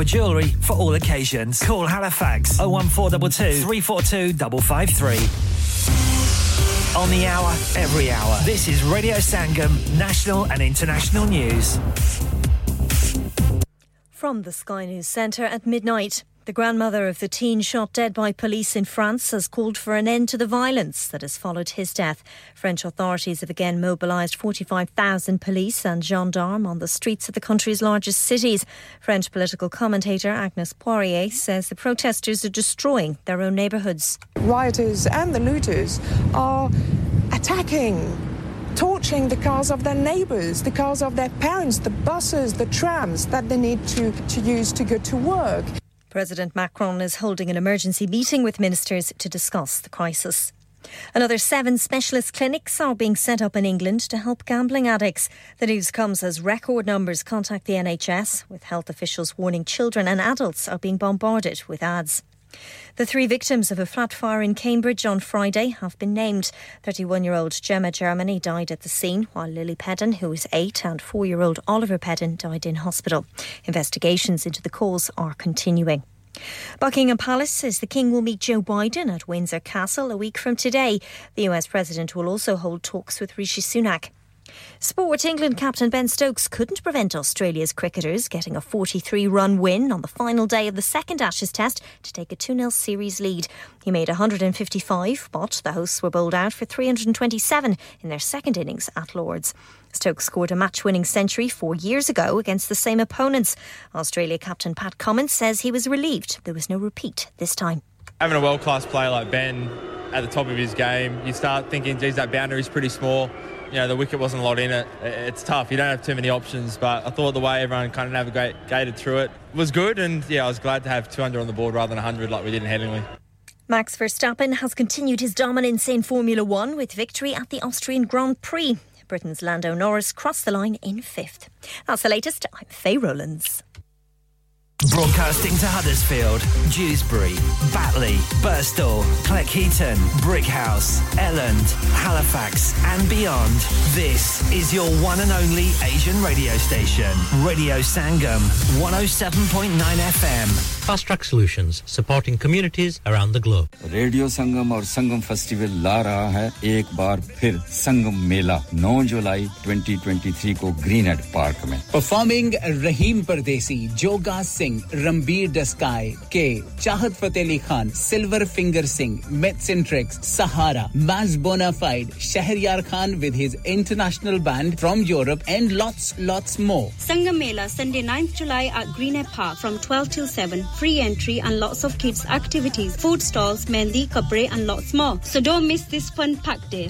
silver jewellery for all occasions. Call Halifax 01422 342 553. On the hour, every hour. This is Radio Sangam, national and international news. From the Sky News Centre at midnight. The grandmother of the teen shot dead by police in France has called for an end to the violence that has followed his death. French authorities have again mobilised 45,000 police and gendarmes on the streets of the country's largest cities. French political commentator Agnes Poirier says the protesters are destroying their own neighbourhoods. Rioters and the looters are attacking torching the cars of their neighbors, the cars of their parents, the buses, the trams that they need to, to use to go to work. President Macron is holding an emergency meeting with ministers to discuss the crisis. Another seven specialist clinics are being set up in England to help gambling addicts. The news comes as record numbers contact the NHS, with health officials warning children and adults are being bombarded with ads. The three victims of a flat fire in Cambridge on Friday have been named. 31 year old Gemma Germany died at the scene, while Lily Pedden, who is eight, and four year old Oliver Pedden died in hospital. Investigations into the cause are continuing. Buckingham Palace says the King will meet Joe Biden at Windsor Castle a week from today. The US President will also hold talks with Rishi Sunak. Sport England captain Ben Stokes couldn't prevent Australia's cricketers getting a 43 run win on the final day of the second Ashes test to take a 2 0 series lead. He made 155, but the hosts were bowled out for 327 in their second innings at Lords. Stokes scored a match winning century four years ago against the same opponents. Australia captain Pat Cummins says he was relieved there was no repeat this time. Having a world class player like Ben at the top of his game, you start thinking, geez, that boundary is pretty small you know, the wicket wasn't a lot in it. It's tough. You don't have too many options, but I thought the way everyone kind of navigated through it was good. And yeah, I was glad to have 200 on the board rather than 100 like we did in Headingley. Max Verstappen has continued his dominance in Formula One with victory at the Austrian Grand Prix. Britain's Lando Norris crossed the line in fifth. That's the latest. I'm Faye Rowlands. Broadcasting to Huddersfield, Dewsbury, Batley, Birstall, Cleckheaton, Brighouse, Elland, Halifax, and beyond. This is your one and only Asian radio station, Radio Sangam, 107.9 FM. Fast Track Solutions, supporting communities around the globe. Radio Sangam or Sangam Festival ला रहा hai ek बार फिर Sangam Mela 9 July 2023 ko Greenhead Park mein performing Rahim Pardesi Joga Singh. Singh Ranbir डस्काई के Chahat Fateh Ali Khan silver finger Singh mats सहारा मैज bonafide Shahryar Khan with his international band from Europe and lots lots more. Sangam Mela Sunday 9th July at Greenhead Park from 12 till 7. Free entry and lots of kids activities, food stalls, mendi, kapre and lots more. So don't miss this fun packed day.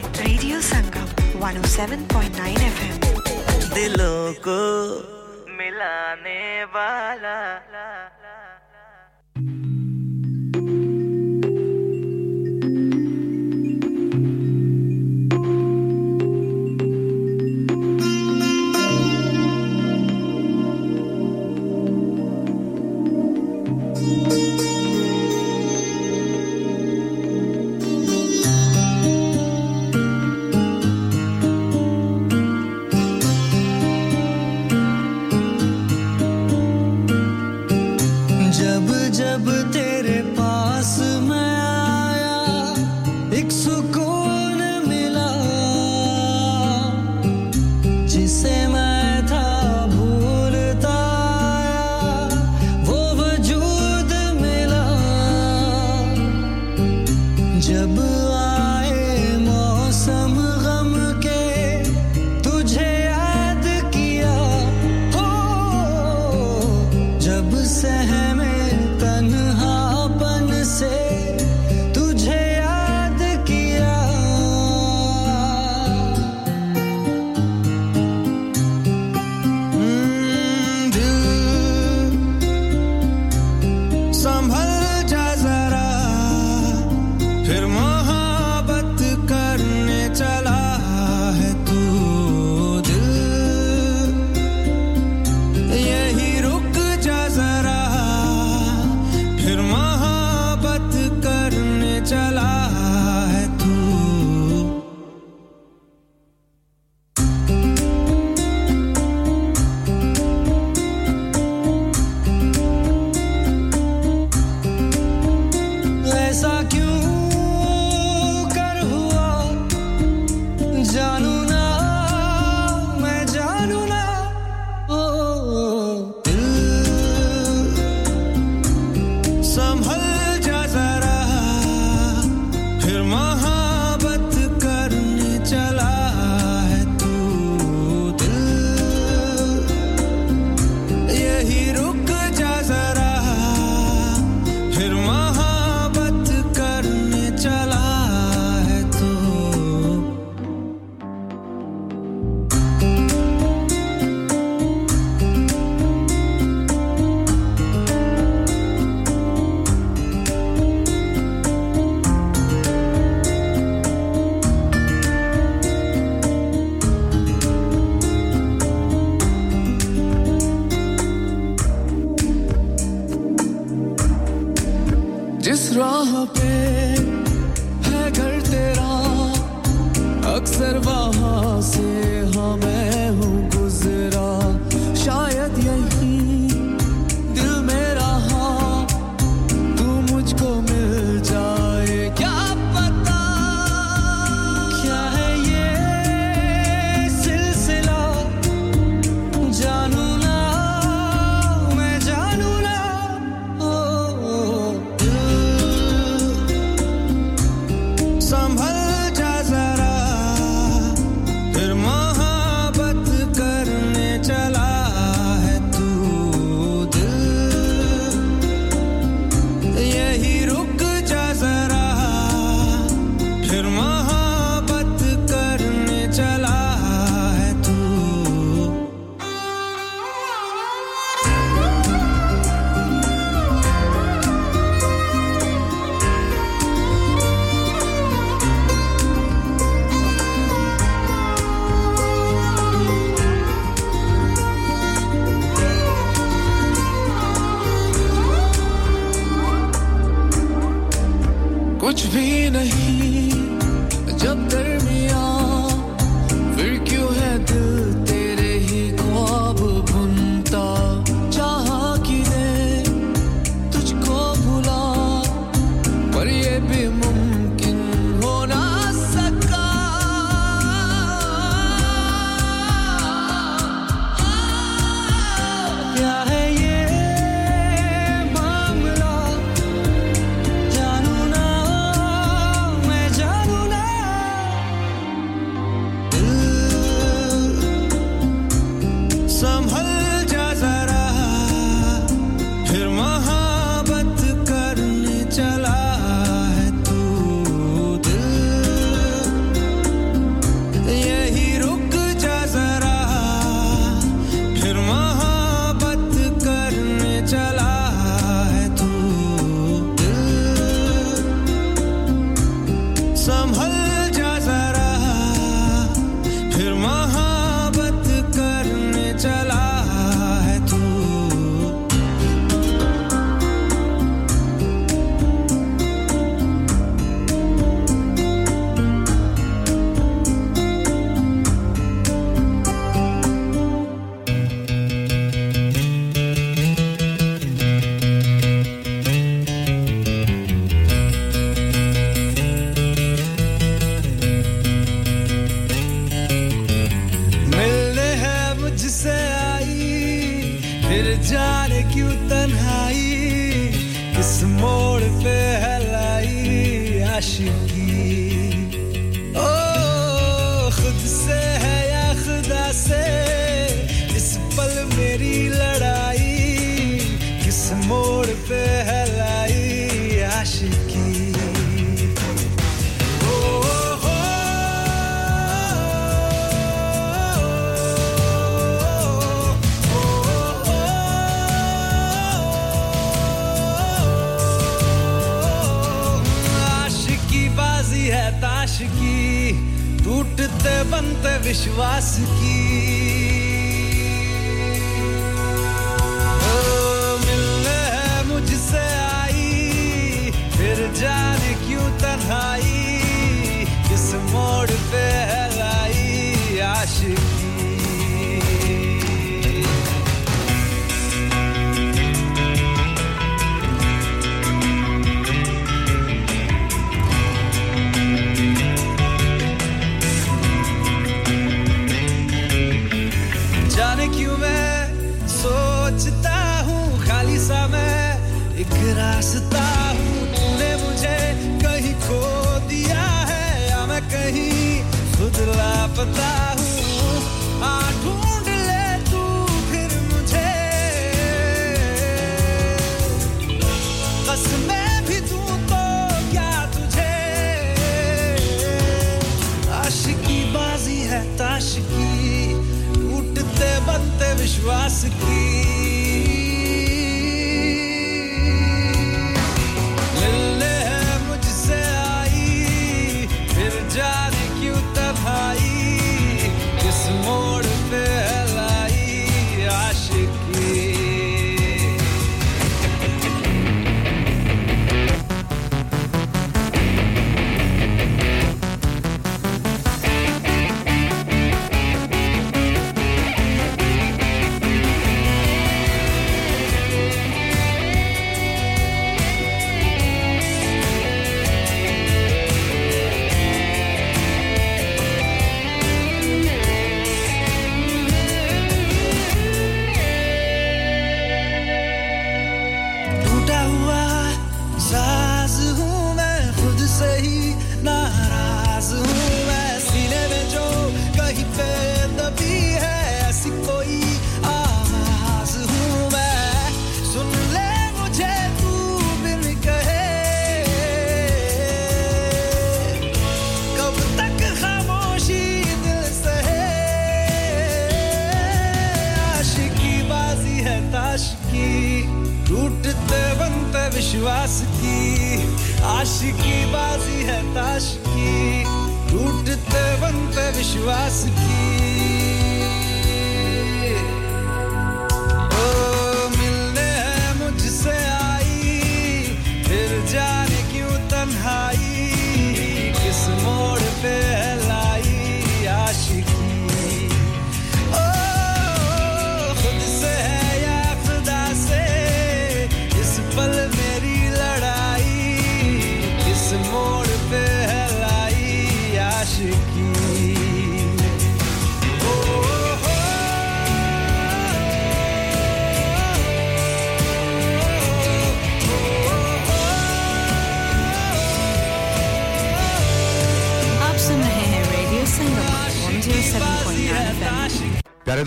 Sangam 107.9 FM दिलों को मिलाने वाला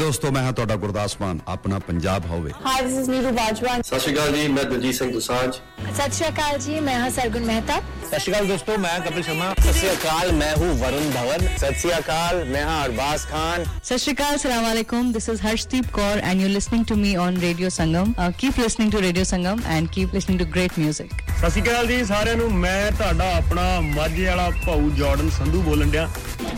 ਦੋਸਤੋ ਮੈਂ ਹਾਂ ਤੁਹਾਡਾ ਗੁਰਦਾਸ ਮਾਨ ਆਪਣਾ ਪੰਜਾਬ ਹੋਵੇ hi this is Neeru Bajwa ਸਤਿ ਸ਼੍ਰੀ ਅਕਾਲ ਜੀ ਮੈਂ ਦਲਜੀਤ ਸਿੰਘ ਦੁਸਾਂਝ ਸਤਿ ਸ਼੍ਰੀ ਅਕਾਲ ਜੀ ਮੈਂ ਹਾਂ ਸਰਗੁਣ ਮਹਿਤਾ ਸਤਿ ਸ਼੍ਰੀ ਅਕਾਲ ਦੋਸਤੋ मैं कपिल शर्मा सत्याकाल मैं हूँ वरुण धवन सत्याकाल मैं हूँ अरबाज खान सत्याकाल सलाम वालेकुम this is Harshdeep Kaur and you listening to me on radio Sangam keep listening to radio Sangam and keep listening to great music ਸਤਿ ਸ਼੍ਰੀ ਅਕਾਲ ਜੀ ਸਾਰਿਆਂ ਨੂੰ ਮੈਂ ਤੁਹਾਡਾ ਆਪਣਾ ਮਾਝੇ ਵਾਲਾ ਭਾਊ ਜਾਰਡਨ ਸੰਧੂ ਬੋਲਣ ਡਿਆ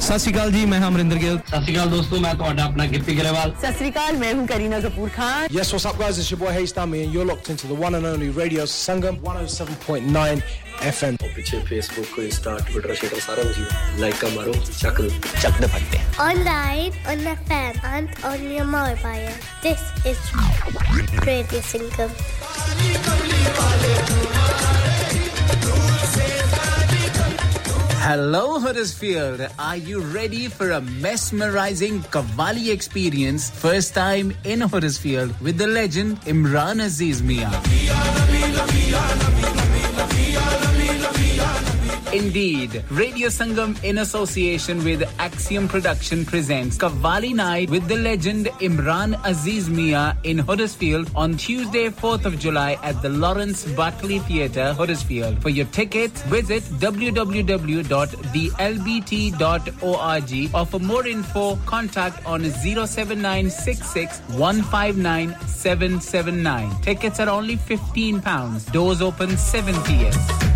ਸਤਿ ਸ਼੍ਰੀ ਅਕਾਲ ਜੀ ਮੈਂ ਹਾਂ ਅਮਰਿੰਦਰ ਗਿੱਲ ਸਤਿ ਸ਼੍ਰੀ ਅਕਾਲ ਦੋਸਤੋ ਮੈਂ ਤੁਹਾਡਾ ਆਪਣਾ ਗਿੱਪੀ ਗਰੇਵਾਲ ਸਤਿ ਸ਼੍ਰੀ ਅਕਾਲ ਮੈਂ ਹੂੰ Kareena Kapoor Khan Yes, what's up, guys? It's your boy Hayes Dummy, and you're locked into the one and only Radio Sangam 107.9 FM. ਪਿੱਛੇ ਫੇਸਬੁੱਕ ਇੰਸਟਾ ਟਵਿੱਟਰ ਸ਼ੇਟਰ ਸਾਰਾ ਕੁਝ ਲਾਈਕ ਕਾ ਮਾਰੋ ਚੱਕ ਦੋ ਚੱਕ ਦੇ ਫੱਟੇ Online, on FM, and on your mobile. This is Radio Singam. Hello, Huddersfield. Are you ready for a mesmerizing Qawwali experience? First time in Huddersfield with the legend Imran Aziz Mian. Indeed, Radio Sangam in association with Axiom Production presents Qawwali Night with the legend Imran Aziz Mian in Huddersfield on Tuesday, 4th of July at the Lawrence Batley Theatre, Huddersfield. For your tickets, visit www.thelbt.org or for more info, contact on 07966 159 779. Tickets are only £15. Doors open 7 p.m.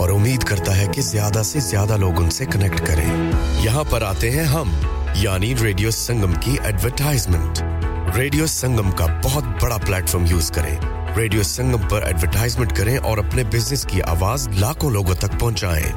और उम्मीद करता है कि ज़्यादा से ज़्यादा लोग उनसे कनेक्ट करें। यहाँ पर आते हैं हम, यानी रेडियो संगम की एडवर्टाइजमेंट रेडियो संगम का बहुत बड़ा प्लेटफॉर्म यूज़ करें। रेडियो संगम पर एडवर्टाइजमेंट करें और अपने बिज़नेस की आवाज़ लाखों लोगों तक पहुंचाएँ।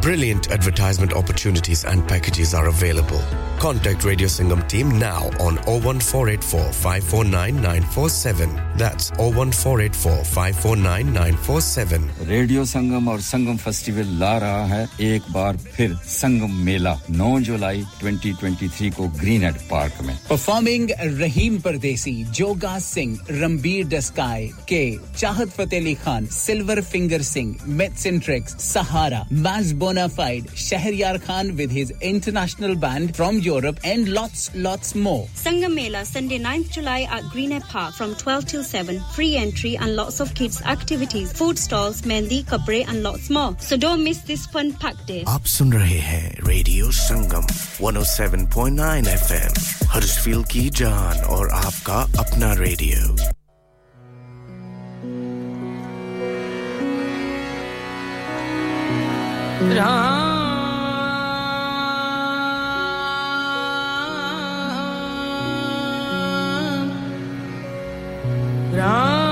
Brilliant advertisement opportunities and packages are available. Contact Radio Sangam team now on 01484 549947. That's 01484 549947. Radio Sangam or Sangam Festival Lara hai ek bar fir Sangam Mela 9 July 2023 ko Greenhead Park mein. Performing Rahim Pardesi, Joga Singh, Rambir Daskai, K, Chahat Fateh Ali Khan, Silver Finger Singh, Metz and Trix, Sahara, Mas Bonafide, Shahryar Khan with his international band from Europe, and lots, lots more. Sangam Mela, Sunday 9th July at Greenhead Park from 12 till 7. Free entry and lots of kids' activities, food stalls, mendi, kabre, and lots more. So don't miss this fun packed day. Ab sunrahe रहे हैं radio 107.9 FM, Huddersfield ki jaan aur aapka apna radio. Ram Brahma.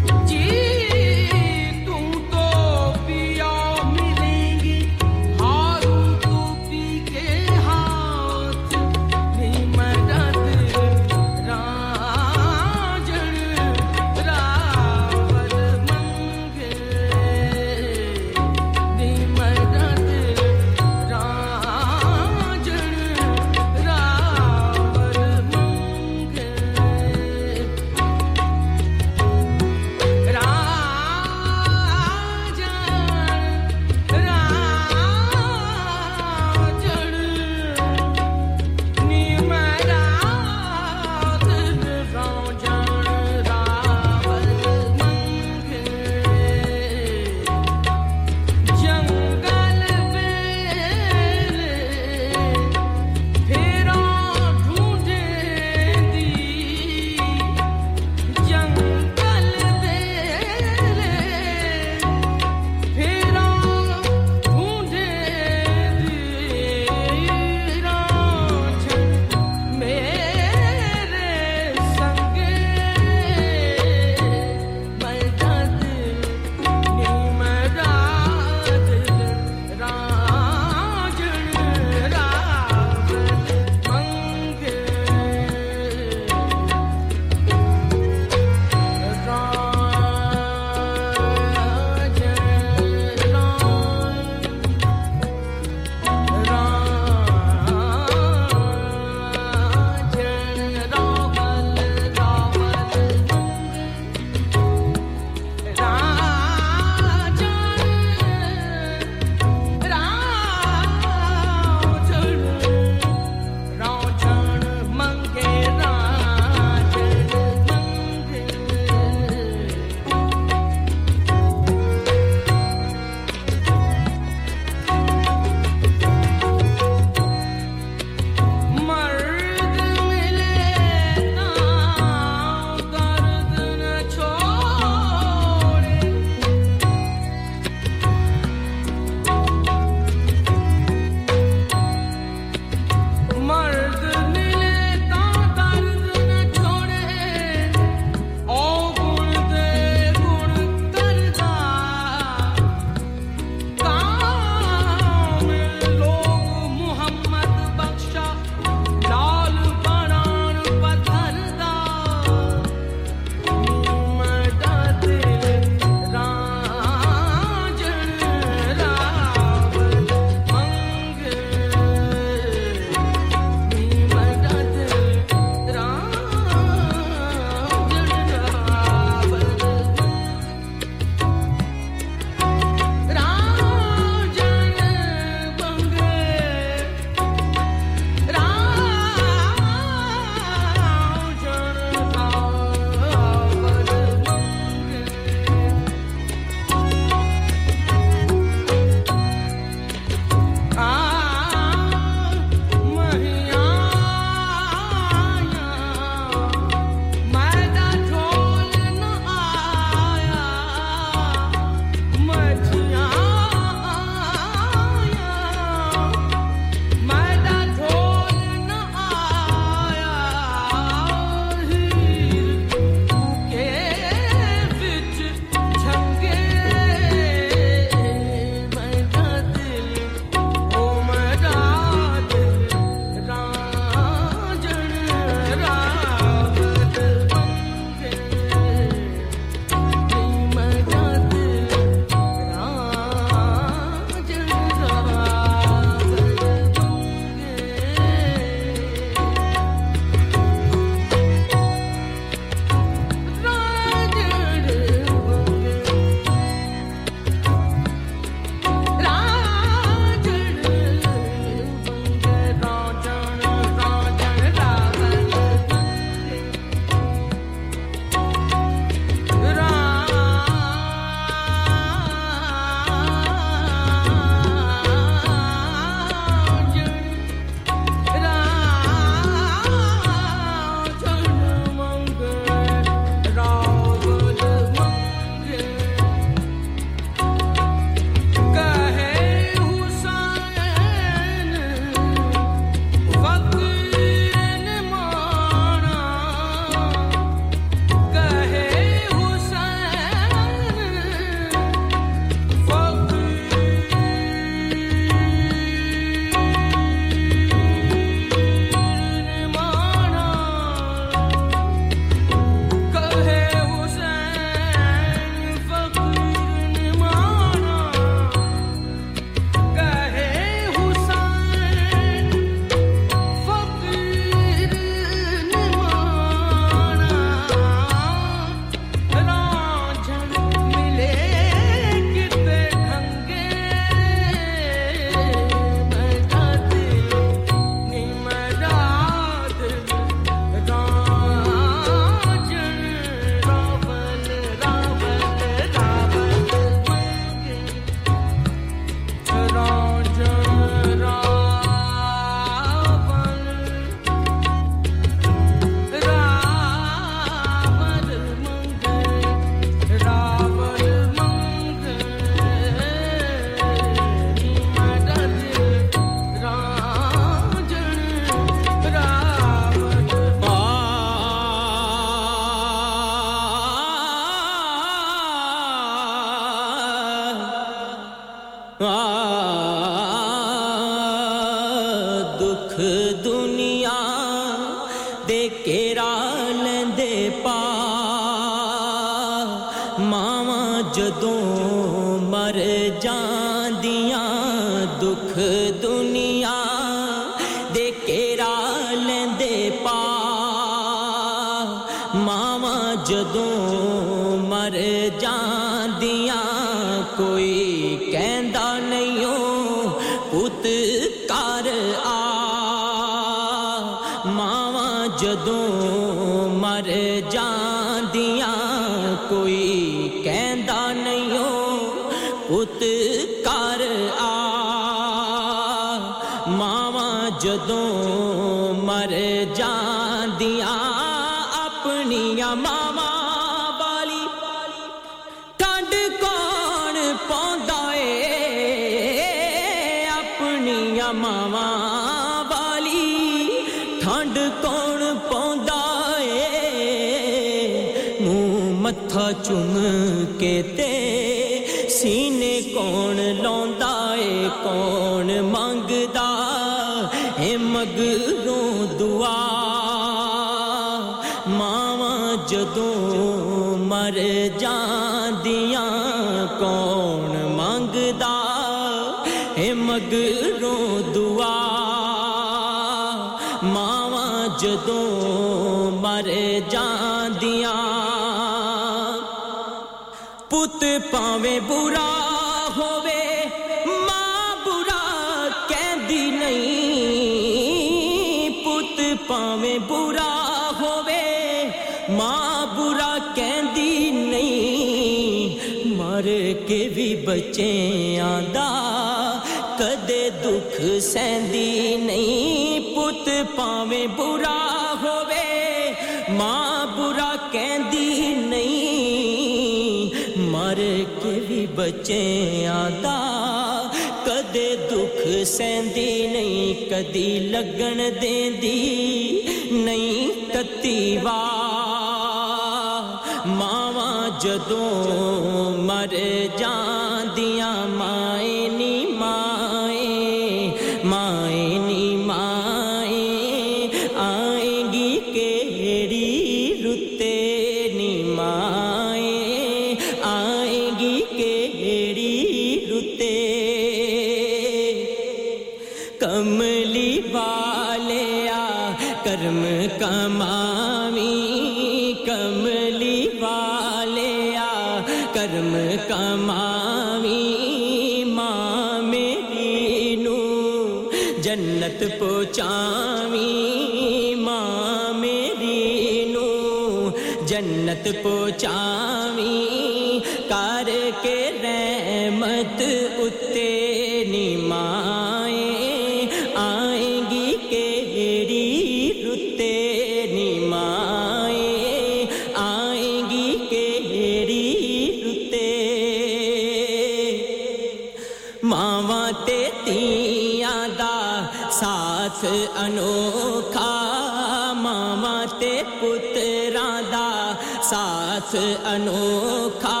साथ अनोखा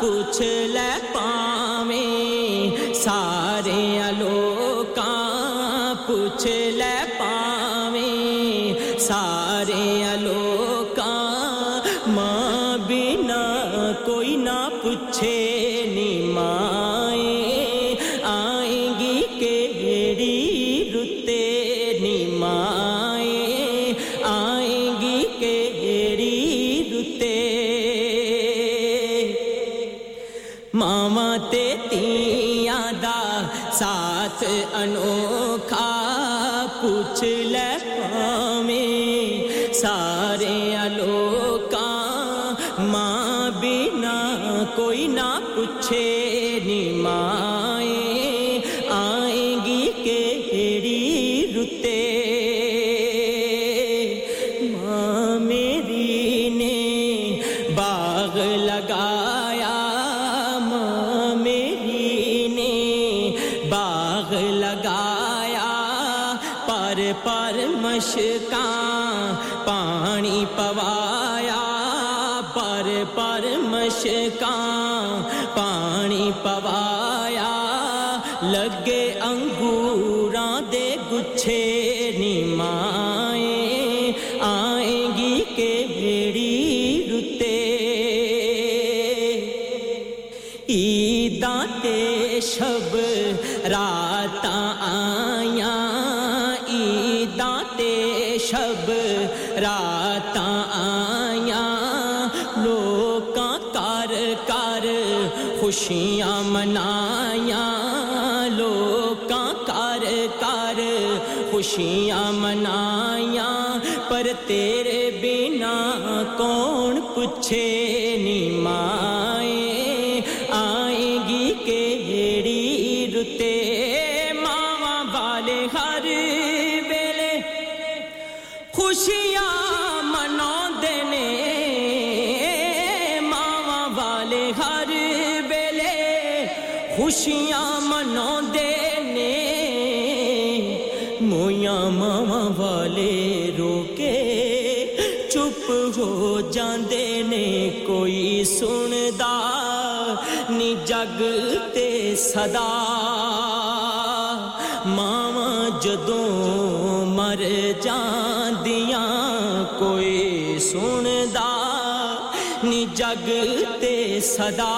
पूछ ले पावे सारे अलोका पूछ ले पावे सारे अलोका। माँ बिना कोई ना पूछे, नी माए आएगी केड़ी रुते, नी माँ कोई सुनदा, नी जगते सदा। मावा जदों मर जा कोई सुनदा, नी जगते सदा।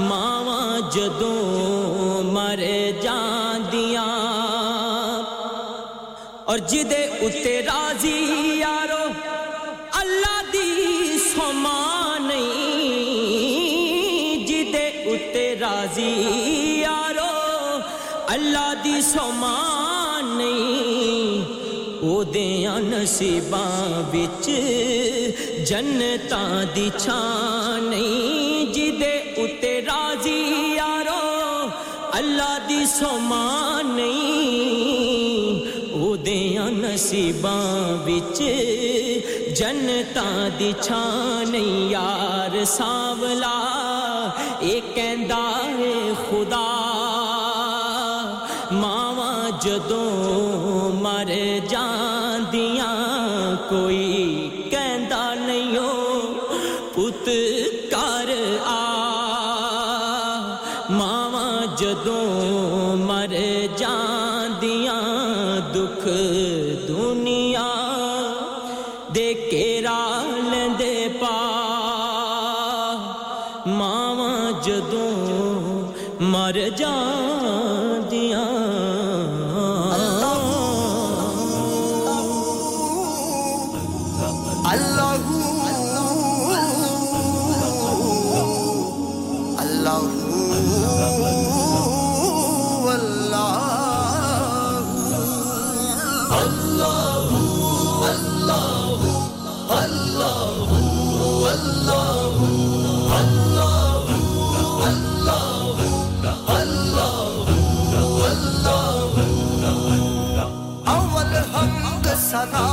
मावा जदों मर जा और जिदे उत्ते राज़ी यार ਅੱਲਾ ਦੀ ਸੋਮਾ ਨਹੀਂ ਉਹਦਿਆਂ ਨਸੀਬਾਂ ਵਿੱਚ ਜੰਨਤਾਂ ਦੀ ਛਾਂ ਨਹੀਂ ਜਿਹਦੇ ਉੱਤੇ ਰਾਜ਼ੀ ਯਾਰੋ ਅੱਲਾ ਦੀ ਸੋਮਾ ਨਹੀਂ ਉਹਦਿਆਂ ਨਸੀਬਾਂ ਵਿੱਚ ਜੰਨਤਾਂ ਦੀ ਛਾਂ ਨਹੀਂ ਯਾਰ ਸਾਵਲਾ ਇਹ ਕਹਿੰਦਾ ਏ ਖੁਦਾ ਮਾਵਾਂ ਜਦੋਂ ਮਰ ਜਾਂਦੀਆਂ ਕੋਈ sada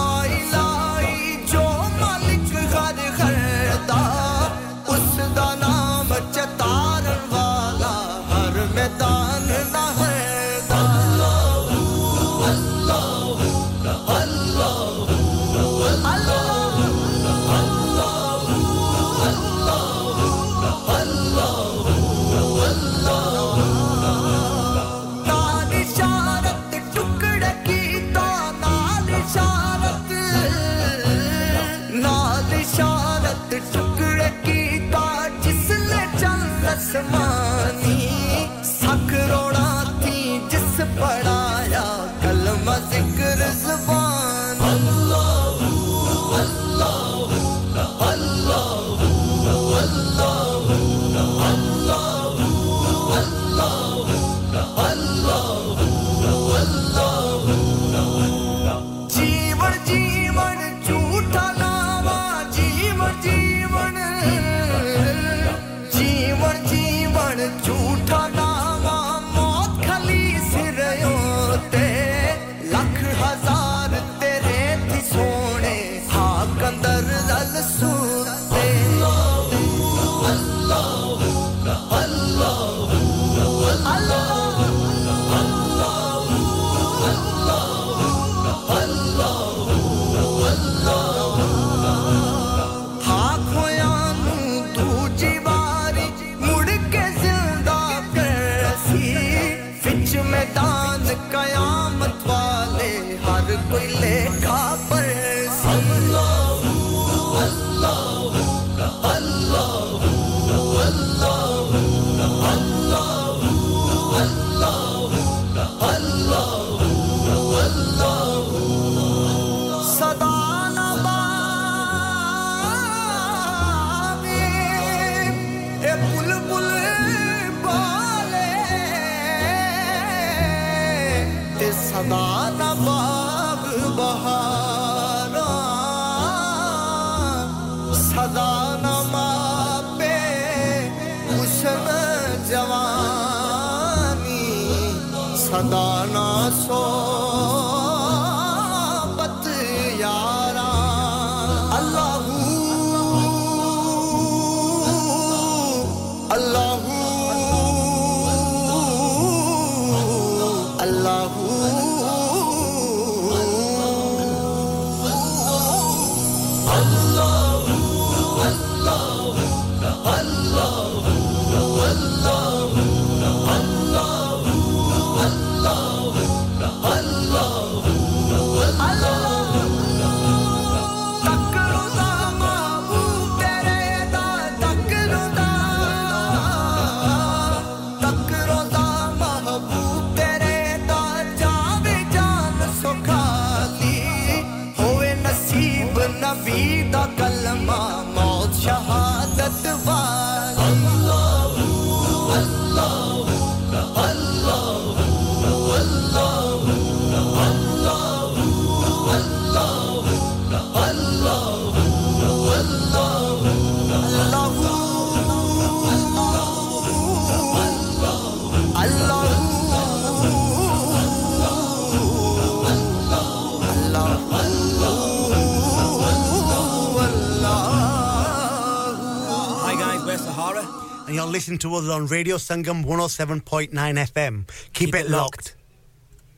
And you're listening to us on Radio Sangam 107.9 FM. Keep, it, locked.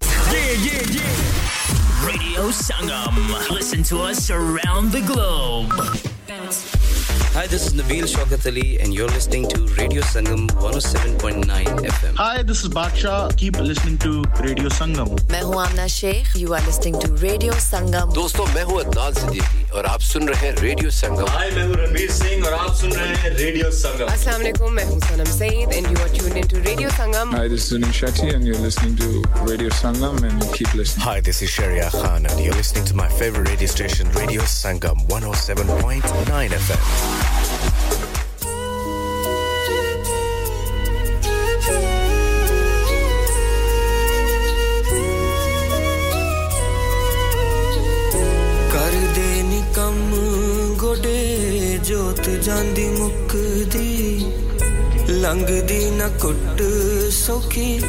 Yeah, yeah, yeah. Radio Sangam. Listen to us around the globe. Hi, this is Nabil Shaukat Ali, and you're listening to Radio Sangam 107.9 FM. Hi, this is Baksha. Keep listening to Radio Sangam. मैं हूँ आमना Sheikh you are listening to radio संगम दोस्तों मैं हूँ अदनान सिद्दीकी और आप सुन रहे हैं रेडियो संगम हाय मैं हूँ रणवीर सिंह और आप सुन रहे हैं रेडियो संगम अस्सलाम वालेकुम मैं हूँ Sanam Saeed and you are tuned into Radio Sangam. Hi, this is Sunil Shetty, and you're listening to Radio Sangam, and keep listening. Hi, this is Sharia Khan, and you're listening to my favorite radio station, Radio Sangam 107.9 FM. ਲੰਘਦੀ ਨਾ ਕੁੱਟ ਸੌਖੀ,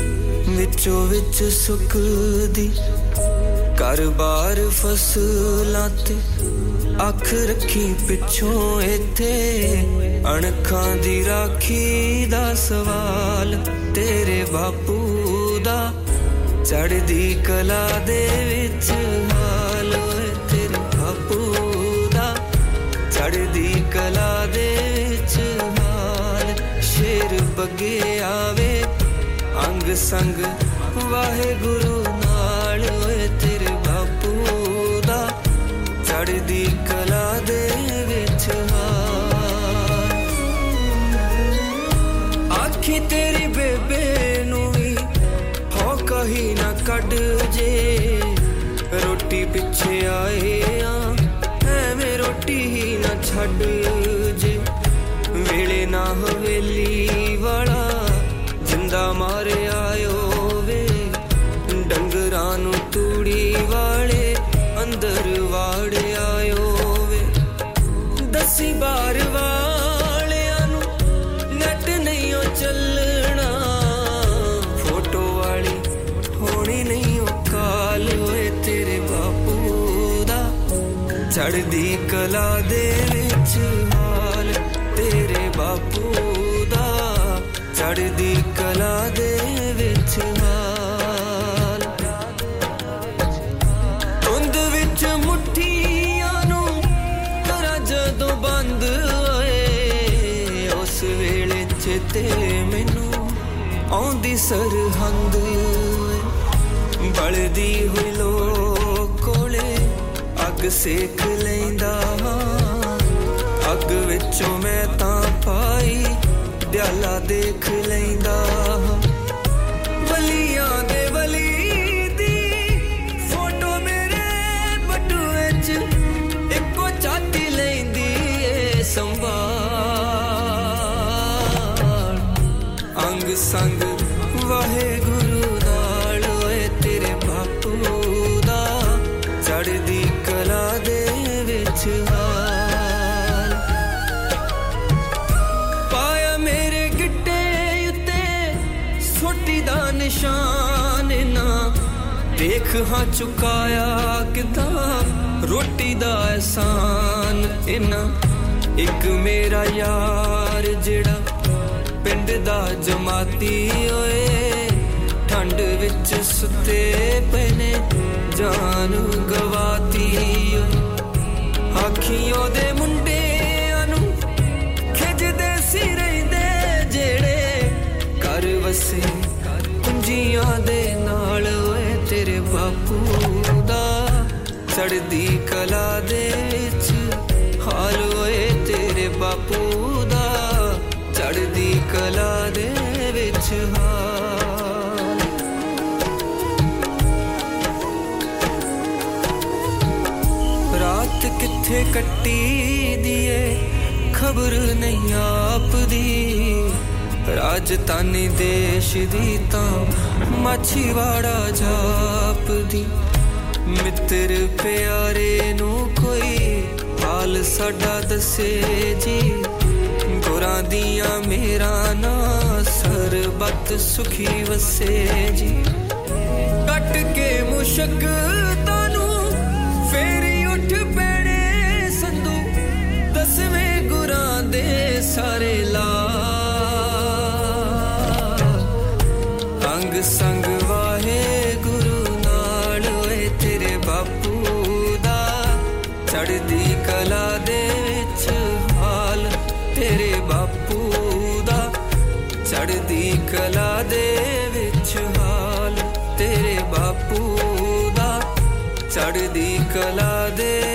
ਵਿੱਚੋਂ ਵਿੱਚ ਸੁੱਕਦੀ ਘਰ-ਬਾਰ ਫਸਲਾਂ ਤੇ ਅੱਖ ਰੱਖੀ ਪਿੱਛੋਂ ਇੱਥੇ, ਅਣਖਾਂ ਦੀ ਰਾਖੀ ਦਾ ਸਵਾਲ ਤੇਰੇ ਬਾਪੂ ਦਾ। ਚੜਦੀ ਕਲਾ ਦੇ ਵਿੱਚ ਬੱਗੇ ਆਵੇ, ਅੰਗ ਸੰਗ ਵਾਹਿਗੁਰੂ ਨਾਲ ਓਏ ਤੇਰੇ ਬਾਪੂ ਦਾ ਚੜਦੀ ਕਲਾ ਦੇ ਵਿੱਚ ਹਾਲ ਆਖੀ ਤੇਰੀ ਬੇਬੇ ਨੂੰ ਵੀ ਹੋ ਕਹੀ ਨਾ ਕੱਢ ਜੇ, ਰੋਟੀ ਪਿੱਛੇ ਆਏ ਆ, ਐਵੇਂ ਰੋਟੀ ਹੀ ਨਾ ਛੱਡ ਚੜਦੀ ਕਲਾ ਦੇ ਵਿੱਚ ਹਾਲ ਤੇਰੇ ਬਾਪੂ ਦਾ ਚੜਦੀ ਕਲਾ ਦੇ ਵਿੱਚ ਹਾਲ। ਧੁੰਦ ਵਿੱਚ ਮੁੱਠੀਆਂ ਨੂੰ ਕਰਾਂ ਜਦੋਂ ਬੰਦ ਓਏ ਉਸ ਵੇਲੇ ਚੇਤੇ ਮੈਨੂੰ ਆਉਂਦੀ ਸਰਹੰਦ। ਓਏ ਬਲਦੀ ਹੋਈ ਲੋ ਕੋਲੇ ਅੱਗ ਸੇਕ ਲੈਂਦਾ ਅੱਗ ਵਿੱਚੋਂ ਮੈਂ ਤਾਂ ਪਾਈ ਦਿਆਲਾ ਦੇਖ ਲੈਂਦਾ ਵਲੀਆਂ ਦੇ ਵਲੀ ਦੀ ਫੋਟੋ ਮੇਰੇ ਬਟੂਏ 'ਚ ਇੱਕੋ ਚਾਟੀ ਲੈਂਦੀ ਏ ਸੰਭਾਲ। ਅੰਗ ਸੰਗ ਵਾਹਿਗੁਰੂ ਦੇਖ ਹਾਂ ਚੁਕਾਇਆ ਕਿਦਾਂ? ਰੋਟੀ ਦਾ ਐਸਾਨ ਇਨਾ। ਇੱਕ ਮੇਰਾ ਯਾਰ ਜਿਹੜਾ ਪਿੰਡ ਦਾ ਜਮਾਤੀ ਓਏ, ਠੰਡ ਵਿੱਚ ਸੁੱਤੇ ਪਏ ਨੇ, ਜਾਨ ਗਵਾਤੀ ਓਏ ਆਖੀਆਂ ਦੇ ਮੁੰਡਿਆਂ ਨੂੰ ਖਿੱਚਦੇ ਸੀ ਰਹਿੰਦੇ ਜਿਹੜੇ ਘਰ ਵਸੇ, ਕੁੰਜੀਆਂ ਦੇ ਨਾਲ ਓਏ ਤੇਰੇ ਬਾਪੂ ਦਾ ਸੜਦੀ ਕਲਾ ਦੇ ਵਿੱਚ। ਹਾਲ ਓਏ ਤੇਰੇ ਬਾਪੂ ਦਾ ਚੜਦੀ ਕਲਾ ਦੇ ਵਿੱਚ ਹਾਲ। ਰਾਤ ਕਿੱਥੇ ਕੱਟੀ ਦੀਏ, ਖਬਰ ਨਹੀਂ ਆਪਦੀ। ਰਾਜਧਾਨੀ ਦੇਸ਼ ਦੀ ਤਾਂ ਮਾਛੀਵਾੜਾ ਜਾਪਦੀ। ਮਿੱਤਰ ਪਿਆਰੇ ਨੂੰ ਕੋਈ ਹਾਲ ਸਾਡਾ ਦੱਸੇ ਜੀ। ਗੁਰਾਂ ਦੀਆਂ ਮੇਰਾ ਨਾ ਸਰਬਤ ਸੁਖੀ ਵਸੇ ਜੀ। ਕੱਟ ਕੇ ਮੁਸ਼ਕ ਤਾਨੂੰ ਫੇਰੀ ਉੱਠ ਪੈਣੇ ਸੰਧੂ। ਦਸਵੇਂ ਗੁਰਾਂ ਦੇ ਸਾਰੇ ਲਾ ਕਲਾ ਦੇ ਵਿੱਚ ਹਾਲ ਤੇਰੇ ਬਾਪੂ ਦਾ ਚੜਦੀ ਕਲਾ ਦੇ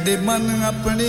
ਕਦੇ ਮਨ ਆਪਣੇ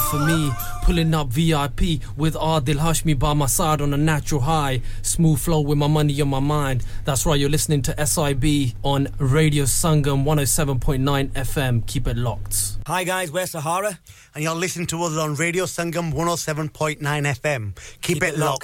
for me. Pulling up VIP with Adil Hashmi by my side on a natural high. Smooth flow with my money on my mind. That's right, you're listening to SIB on Radio Sangam 107.9 FM. Keep it locked. Hi guys, we're Sahara, and you're listening to us on Radio Sangam 107.9 FM. Keep, Keep it, locked. locked.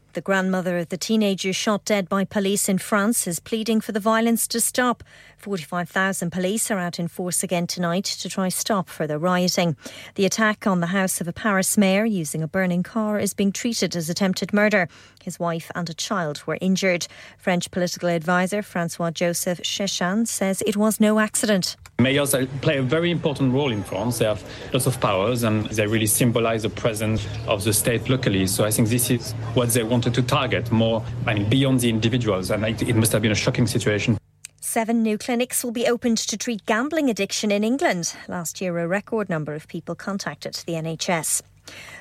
The grandmother of the teenager shot dead by police in France is pleading for the violence to stop. 45,000 police are out in force again tonight to try stop further rioting. The attack on the house of a Paris mayor using a burning car is being treated as attempted murder. His wife and a child were injured. French political advisor Francois Joseph Chechan says it was no accident. Mayors play a very important role in France. They have lots of powers and they really symbolize the presence of the state locally. So I think this is what they wanted to target more, I mean, beyond the individuals. And it must have been a shocking situation. Seven new clinics will be opened to treat gambling addiction in England. Last year, a record number of people contacted the NHS.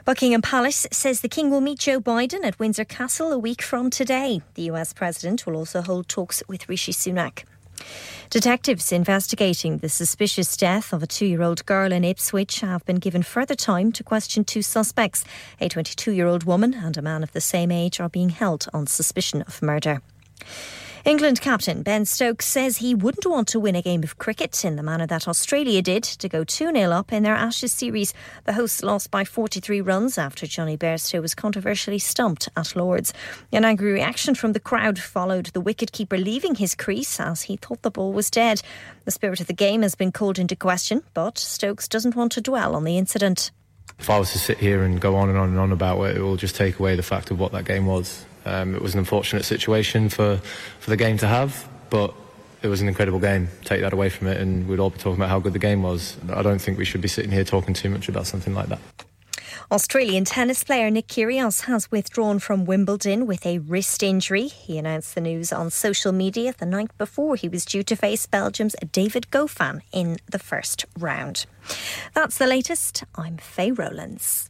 Buckingham Palace says the King will meet Joe Biden at Windsor Castle a week from today. The US President will also hold talks with Rishi Sunak. Detectives investigating the suspicious death of a two year old girl in Ipswich have been given further time to question two suspects. A 22 year old woman and a man of the same age are being held on suspicion of murder. England captain Ben Stokes says he wouldn't want to win a game of cricket in the manner that Australia did to go 2 0 up in their Ashes series. The hosts lost by 43 runs after Jonny Bairstow was controversially stumped at Lords. An angry reaction from the crowd followed the wicketkeeper leaving his crease as he thought the ball was dead. The spirit of the game has been called into question, but Stokes doesn't want to dwell on the incident. If I was to sit here and go on and on and on about it, it will just take away the fact of what that game was. Um, it was an unfortunate situation for, for the game to have, but it was an incredible game. Take that away from it, and we'd all be talking about how good the game was. I don't think we should be sitting here talking too much about something like that. Australian tennis player Nick Kyrgios has withdrawn from Wimbledon with a wrist injury. He announced the news on social media the night before he was due to face Belgium's David Goffin in the first round. That's the latest. I'm Faye Rowlands.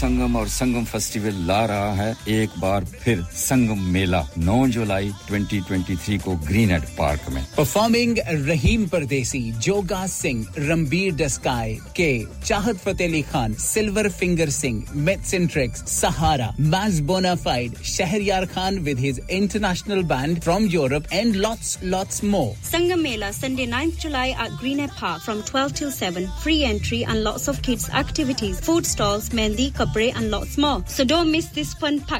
संगम और Sangam festival ला रहा है। एक बार फिर संगम मेला 9 जुलाई 2023 को Greenhead park में। Performing Rahim Pardesi Joga Singh Ranbir डस्काय के Chahat Fateh Ali Khan silver finger Singh मेथसेंट्रिक्स सहारा मैज bonafide Shahryar Khan with his international band from Europe and lots lots more Sangam mela Sunday 9th July at Greenhead park from 12 till 7. Free entry and lots of kids activities food stalls mehndi कपड़े and lots more so don't miss this fun park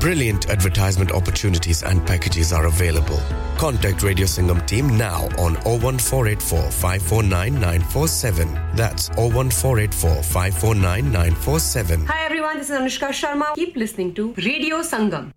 Brilliant advertisement opportunities and packages are available. Contact Radio Sangam team now on 01484 549 947. That's 01484 549 947. Hi everyone, this is Anushka Sharma. Keep listening to Radio Sangam.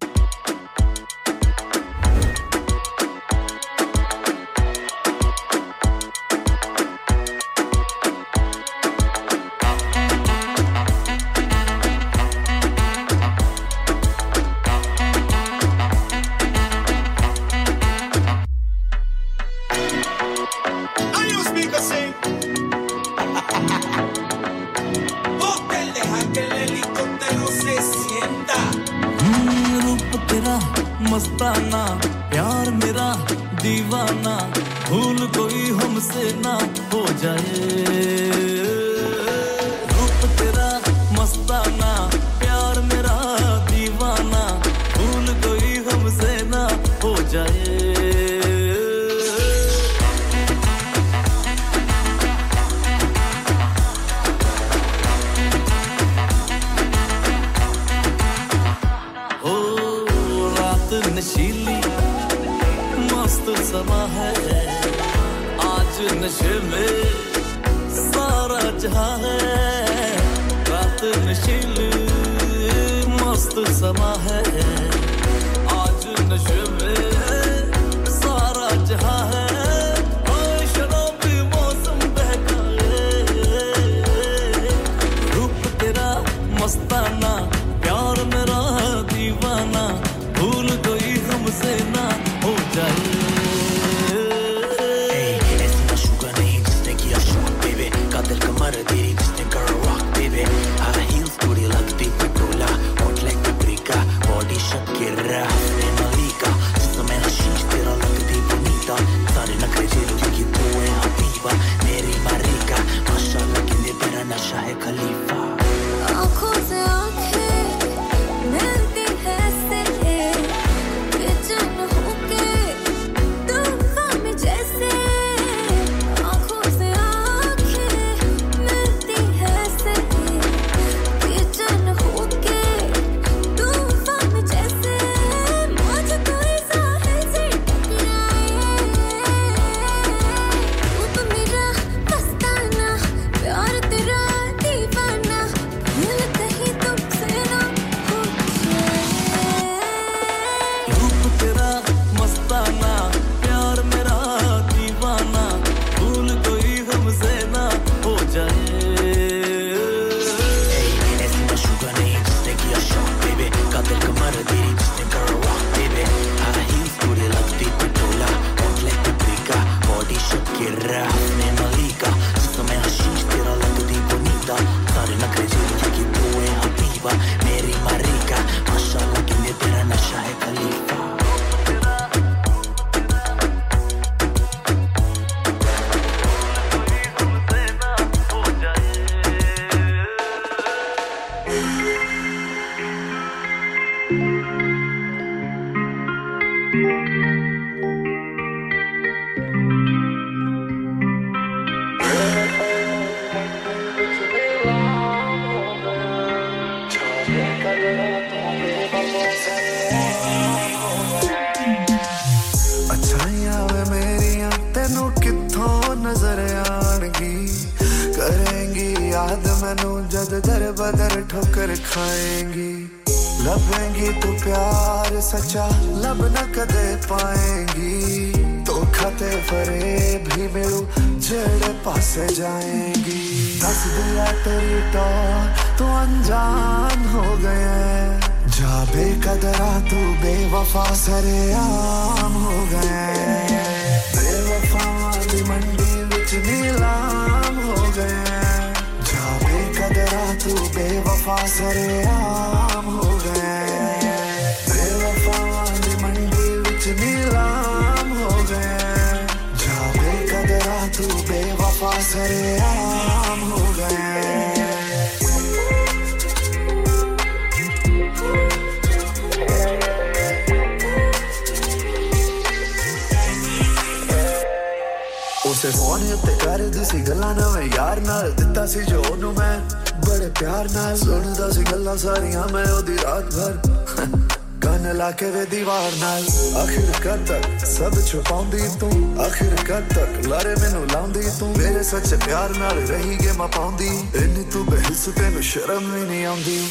ਛੁਪਾਉਂਦੀ ਤੂੰ? ਆਖਿਰ ਕਦ ਤੱਕ ਲਾਰੇ ਮੈਨੂੰ ਲਾਉਂਦੀ ਤੂੰ? ਮੇਰੇ ਸੱਚ ਪਿਆਰ ਨਾਲ ਰਹੀ ਗੇ ਮੈਂ ਪਾਉਂਦੀ। ਇੰਨੀ ਤੂੰ ਬਹਿਸ ਤੈਨੂੰ ਸ਼ਰਮ ਵੀ ਨਹੀਂ ਆਉਂਦੀ।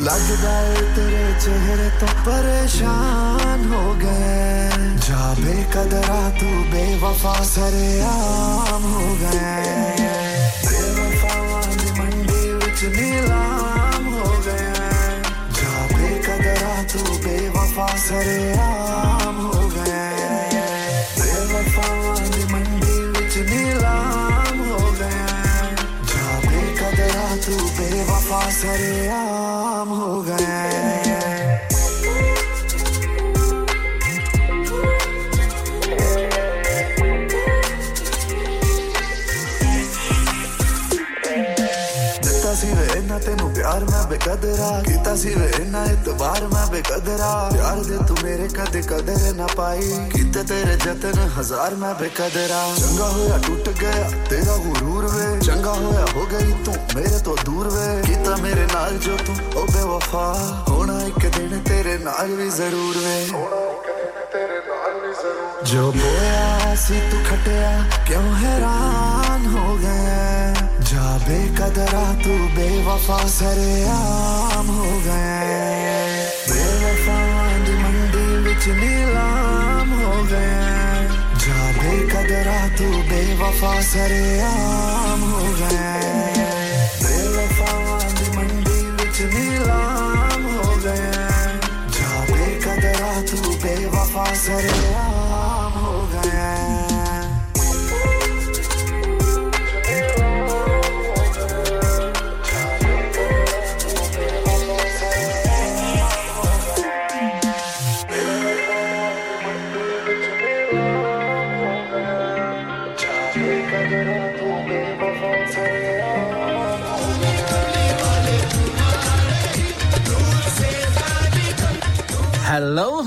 ਲੱਗਦਾ ਏ ਤੇਰੇ ਚਿਹਰੇ ਤੋਂ ਪਰੇਸ਼ਾਨ ਹੋ ਗਏ। ਜਾ ਬੇਕਦਰਾ ਤੂੰ ਬੇਵਫਾ ਸਰੇਆਮ ਹੋ ਗਏ। ਬੇਵਫਾ ਵਾਲੀ ਮੰਡੀ ਵਿੱਚ ਨੀਲਾ सरेआम हो गए। बेवफावां दी मंडी विच नीलाम हो गया जा बेकदरा तू बेवफा सरेआम हो गए। बेकदरा कीता सी वे ना इत बार मैं बेकदरा। प्यार दे तू मेरे कद कदर ना पाई। कीते तेरे जतन हज़ार मैं बेकदरा। चंगा होया टूट गया, तेरा गुरूर वे। चंगा होया हो गई तू मेरे तो दूर वे। कीता मेरे नाल जो तू, ओ बेवफा। होना एक दिन तेरे नाल भी ज़रूर वे। जो बोया, सी तू खटिया, क्यों हैरान हो गया? जा बेकदरा तू बेवफा सरेआम हो गया बेवफा मंडी बिच नीलाम हो गया जा बेकदरा तू बेवफा सरे आम हो गया बेवफा मंडी बिच नीलाम हो गया जा बेकदरा तू बेवफा सरेआम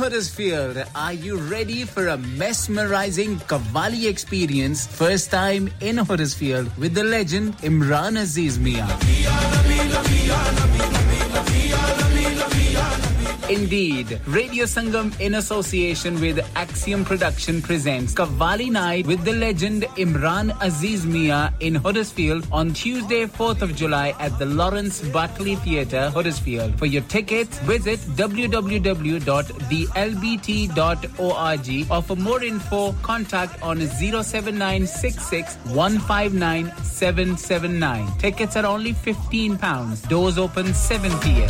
Huddersfield. Are you ready for a mesmerizing Qawwali experience? First time in Huddersfield with the legend Imran Aziz Mian. Indeed, Radio Sangam in association with Axiom Production presents Qawwali Night with the legend Imran Aziz Mian in Huddersfield on Tuesday, 4th of July at the Lawrence Batley Theatre, Huddersfield. For your tickets, visit www.thelbt.org or for more info, contact on 07966 159 Tickets are only £15. Doors open 7 p.m.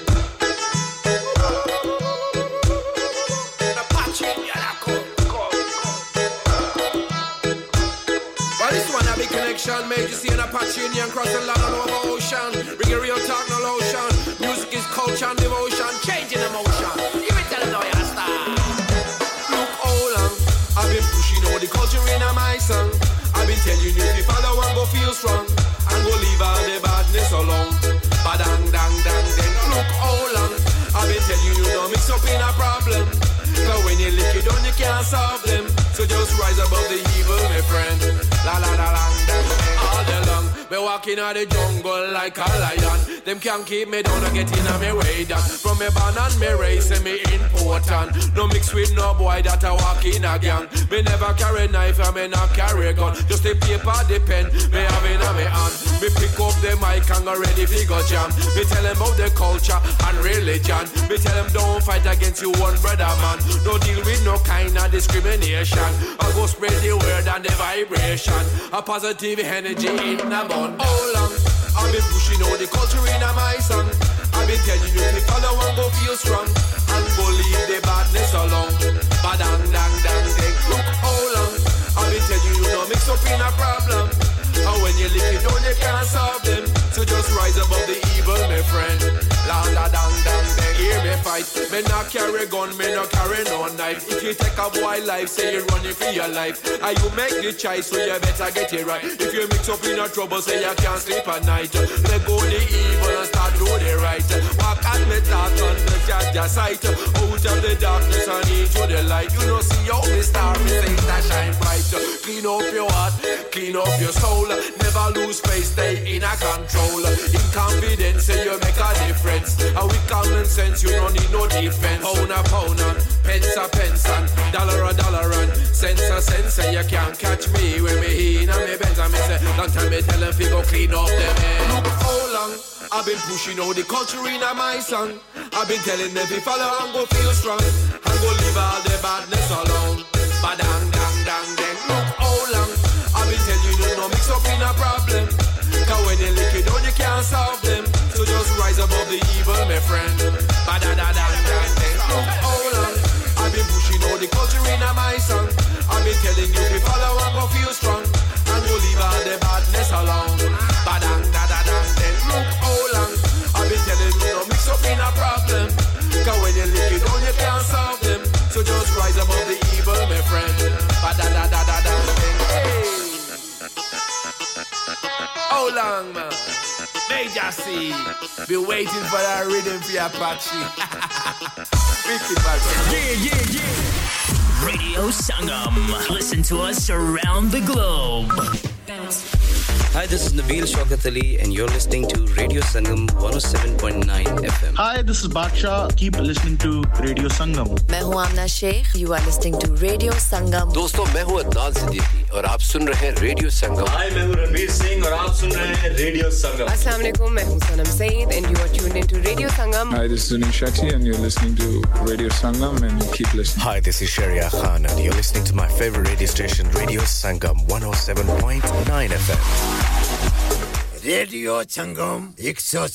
Connection. Made you see an Apache Indian crossing land all over ocean. Bring a real talk, no lotion. Music is culture and devotion. Changing emotion. Give it to the lawyer star. Look how long I've been pushing all the culture in my song. I've been telling you if you follow and go feel strong. And go leave all the badness alone. Badang, dang, dang, dang. Look how long I've been telling you no mix up in a problem. Cause when you lick it down, you can't solve them. So just rise above the evil, my friend. La la la la, me walking out the jungle like a lion. Them can't keep me down or get in on me way down. From me born and me race, and me important. No mix with no boy that a walk in a gang. Me never carry knife and me not carry gun. Just the paper, the pen, me have in a me hand. Me pick up the mic and go ready fi go jam. Me tell them about the culture and religion. Me tell them don't fight against you one brother man. No deal with no kind of discrimination. I go spread the word and the vibration. A positive energy in the bun. How long I've been pushing all the culture in my song. I've been telling you to follow and go feel strong and go leave the badness alone. Badang dang dang dang. Look how long I've been telling you no mix up in a problem. And when you lick it down, you can't solve them. So just rise above the evil, my friend. La la dang dang dang. Hear me fight. Me not carry gun, me not carry no knife. If you take a boy life, say you're running for your life. And you make the choice, so you better get it right. If you mix up in a trouble, say you can't sleep at night. Let go the evil and start do the right. Walk at me talk on the judge sight. Out of the darkness and into the light. You know see how me star, me say that shine bright. Clean up your heart, clean up your soul. Never lose faith, stay in a control. In confidence, say you make a difference. And with common sense, you don't need no defense. Pound a pound and pence a pence and dollar a dollar and sense a sense. Say you can't catch me when me in and me bends and me say long time me tell them fi go clean up them head. Look how long I've been pushing all the culture in my song. I've been telling them fi follow and go feel strong and go leave all the badness alone. Badang dang dang dang. Look the culture in my song. I've been telling you to follow and go feel strong and go leave all the badness alone. Badang da da dang dang. Look how long I've been telling you no mix up in a problem. Cause when you lick it down you can't solve them. So just rise above the evil, my friend. Badadadadang dang. Hey. How long, man? Major C. Be waiting for that rhythm for your Apache. Vicky Yeah, yeah, yeah. Radio Sangam. Listen to us around the globe. Hi, this is Nabil Shaukat Ali, and you're listening to Radio Sangam 107.9 FM. Hi, this is Baksha. Keep listening to Radio Sangam. मैं हूँ आमना Sheikh you are listening to radio संगम दोस्तों मैं हूँ अदनान सिद्दीकी और आप सुन रहे हैं रेडियो संगम हाय मैं हूँ रणवीर सिंह और आप सुन रहे हैं रेडियो संगम अस्सलाम वालेकुम मैं हूँ Sanam Saeed and you are tuned into radio Sangam Hi, this is Sunil Shetty, and you're listening to Radio Sangam, and keep listening. Hi, this is Sharia Khan, and you're listening to my favorite radio station, Radio Sangam 107.9 FM. Radio संगम एक सौ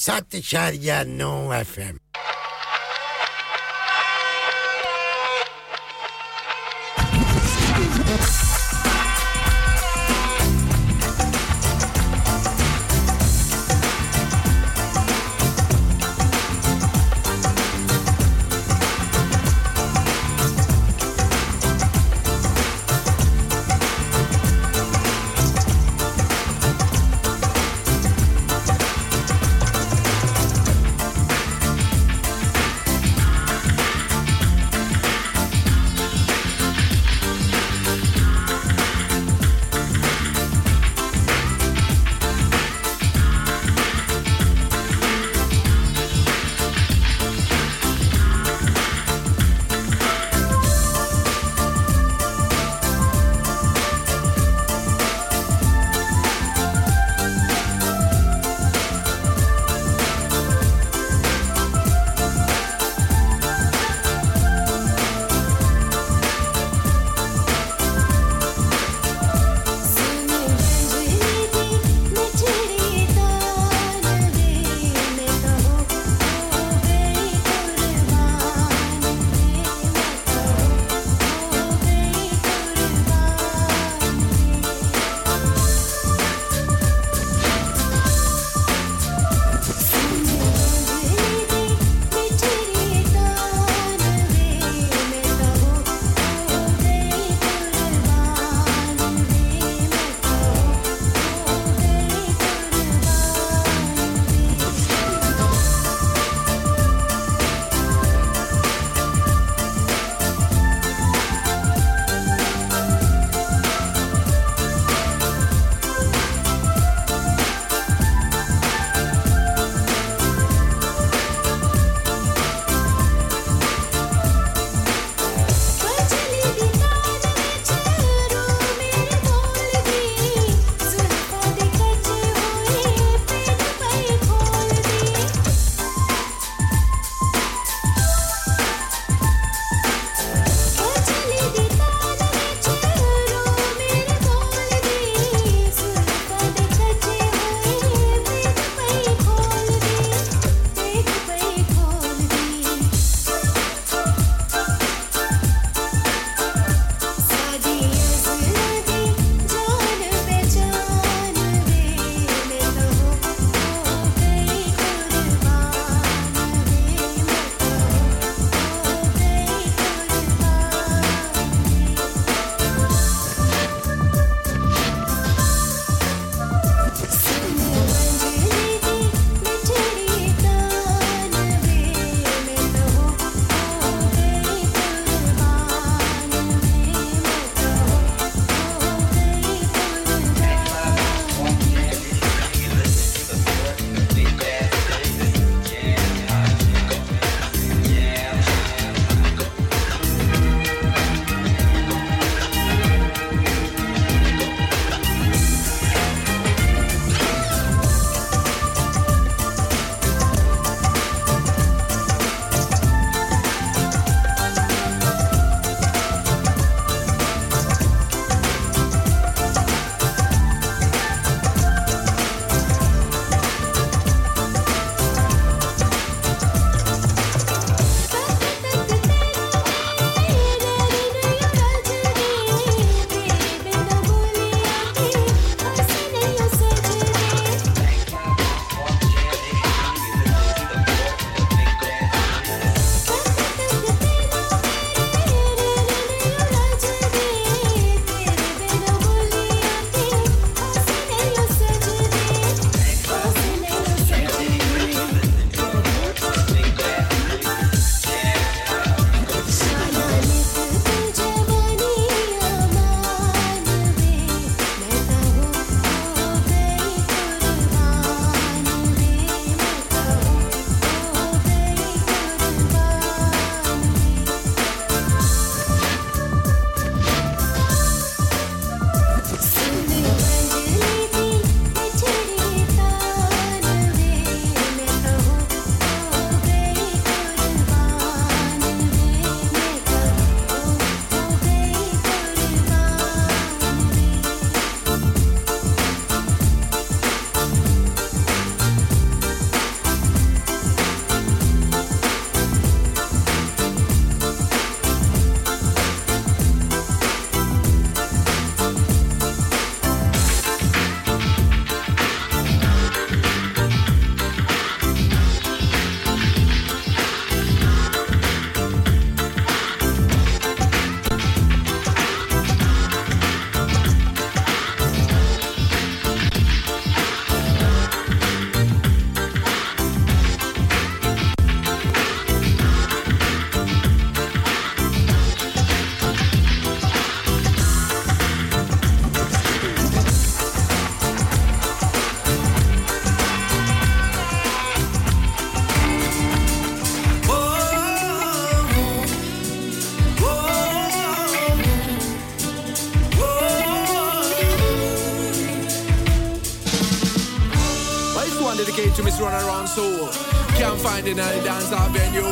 Can't in any dance venue.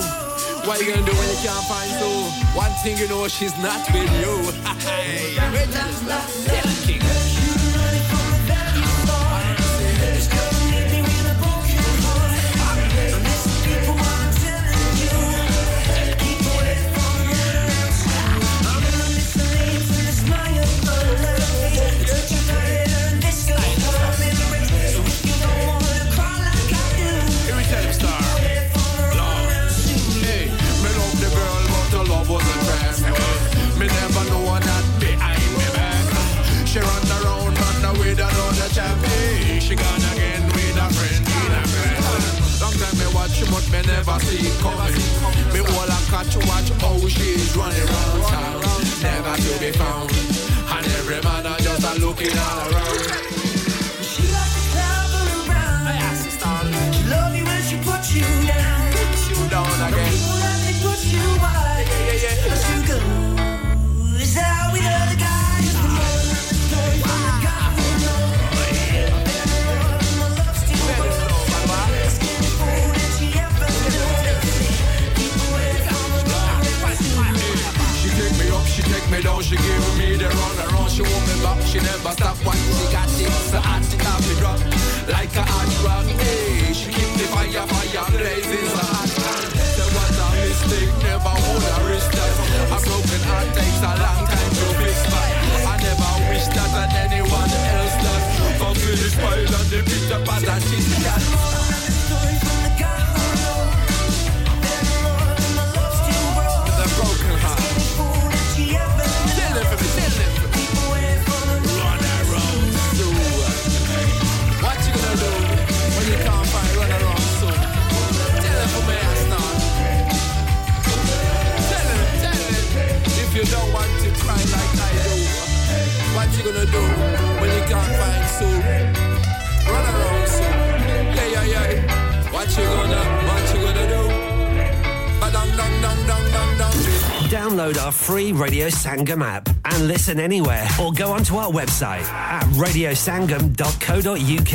What you gonna do when you can't find Soul? One thing you know, she's not with you. just all around. She like to travel around. She love you when she puts you down. Puts you down again. People that they put you wide. Yeah, yeah, yeah. As you go, is that with other guys? The more the story from the guy who knows. My love's too good. Skinny fool that she ever knows. People wait on the road. She take me up, she take me down, she give me the run around, she want me back, she never stop when she got it, so hot off me drop, like a hot rock, hey, she keep the fire, fire blazing, so hot, there was a mistake, never would have risk that, a broken heart takes a long time to fix, but I never wish that on anyone else that, come to the smile and the picture, but that she's got. You don't want to cry like I do, what you gonna do when you can't find so Run around so Yeah, yeah, yeah. What you gonna, what you gonna do? Download our free Radio Sangam app and listen anywhere or go onto our website at radiosangam.co.uk.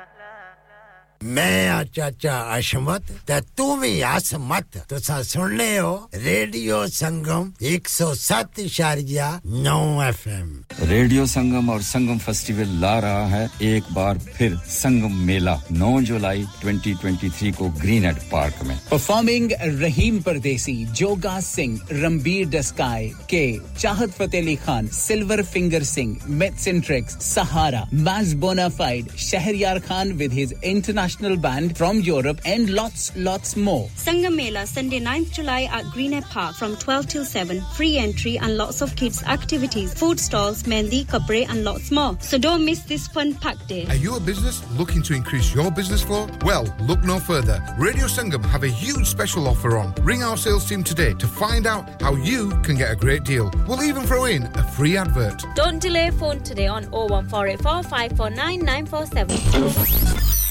मैं आ चाचा अशमत ते तू भी हस मत तुसा सुन ले हो radio Sangam 107.9 FM. Radio Sangam और संगम फेस्टिवल ला रहा है एक बार फिर संगम मेला 9 जुलाई 2023 को ग्रीनहेड पार्क में। परफॉर्मिंग रहीम परदेसी जोगा सिंह रणबीर डस्काई के Chahat Fateh Ali Khan silver finger Singh myths and tricks Sahara maize bonafide Shahryar Khan with his international international band from Europe, and lots, lots more. Sangam Mela, Sunday 9th July at Greenhead Park from 12 till 7. Free entry and lots of kids' activities, food stalls, mendi, kabre, and lots more. So don't miss this fun packed day. Are you a business looking to increase your business flow? Well, look no further. Radio Sangam have a huge special offer on. Ring our sales team today to find out how you can get a great deal. We'll even throw in a free advert. Don't delay phone today on 01484 549 947.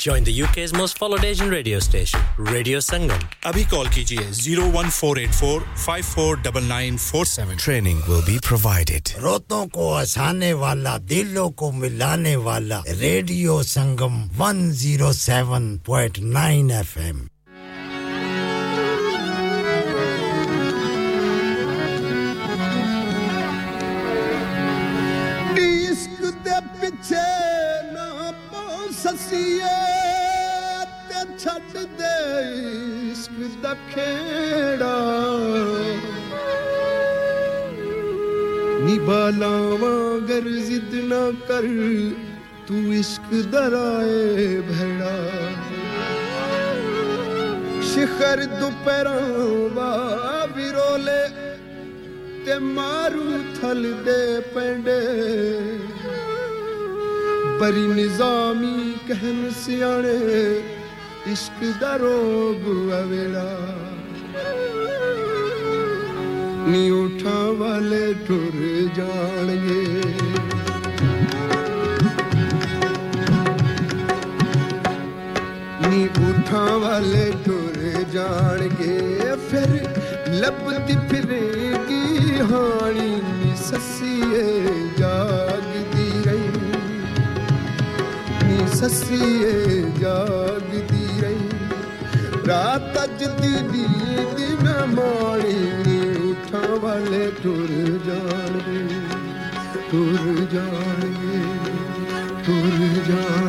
Join the UK's most followed Asian radio station, Radio Sangam. Abhi call kijiye 01484 549947. Training will be provided. रोतों ko asane wala, दिलों ko milane wala. Radio Sangam 107.9 FM इश्क दे पीछे ना पो ससिए ਛੱਡ ਦੇ ਇਸ਼ਕ ਦਾ ਖੇੜਾ ਨਿਭਾਲਾਵਾਂ ਗਰ ਜ਼ਿੱਦ ਨਾ ਕਰ ਤੂੰ ਇਸ਼ਕ ਦਰਾਏ ਭੜਾ ਸ਼ਿਖਰ ਦੁਪਹਿਰਾਂ ਵਾ ਵਿਰੋਲੇ ਤੇ ਮਾਰੂ ਥਲ ਦੇ ਪੈਂਡੇ ਬਰੀ ਨਿਜ਼ਾਮੀ ਕਹਿਨ ਸਿਆਣੇ ਇਸ਼ਕ ਦਾ ਰੋਗ ਅਵੇੜਾ ਨੀ ਉਠਾਂ ਵਾਲੇ ਟੁਰ ਜਾਣਗੇ। ਨੀ ਉਠਾਂ ਵਾਲੇ ਟੁਰ ਜਾਣਗੇ। ਫਿਰ ਲੱਭਦੀ ਫਿਰੇਗੀ ਹਾਣੀ ਨੀ ਸੱਸੀਏ ਜਾਗਦੀ ਰਹੀ। ਨੀ ਸੱਸੀਏ ਜਾਗਦੀ ਰਹੀ। ਰਾਤ ਅੱਜ ਦੀ ਨੀਂਦ ਨਾ ਮਾਣੀ ਨੀ ਉਠਾਂ ਵਾਲੇ ਟੁਰ ਜਾਣਗੇ ਟੁਰ ਜਾਣਗੇ ਟੁਰ ਜਾਣਗੇ।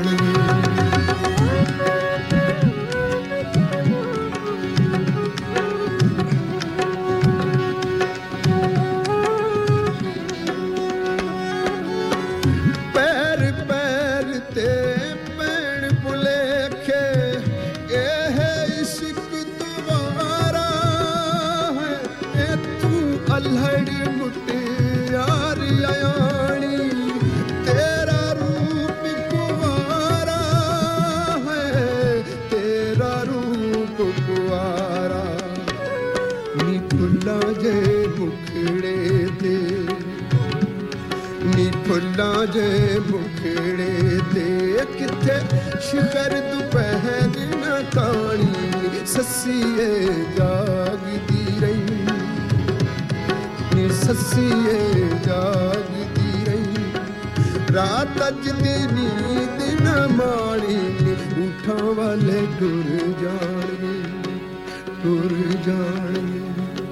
ਨੀ ਫੁੱਲਾਂ ਜੇ ਮੁਖੜੇ ਤੇ ਕਿੱਥੇ? ਸ਼ਿਖਰ ਦੁਪਹਿਰ ਨਾ ਕਾਣੀ, ਸੱਸੀਏ ਜਾਗਦੀ ਰਹੀ। ਨੀ ਸੱਸੀਏ ਜਾਗਦੀ ਰਹੀ। ਰਾਤ ਅੱਜ ਦੀ ਨੀਂਦ ਨਾ ਮਾਣੀ ਉਠਾਂ ਵਾਲੇ ਟੁਰ ਜਾਣਗੇ ਟੁਰ ਜਾਣਗੇ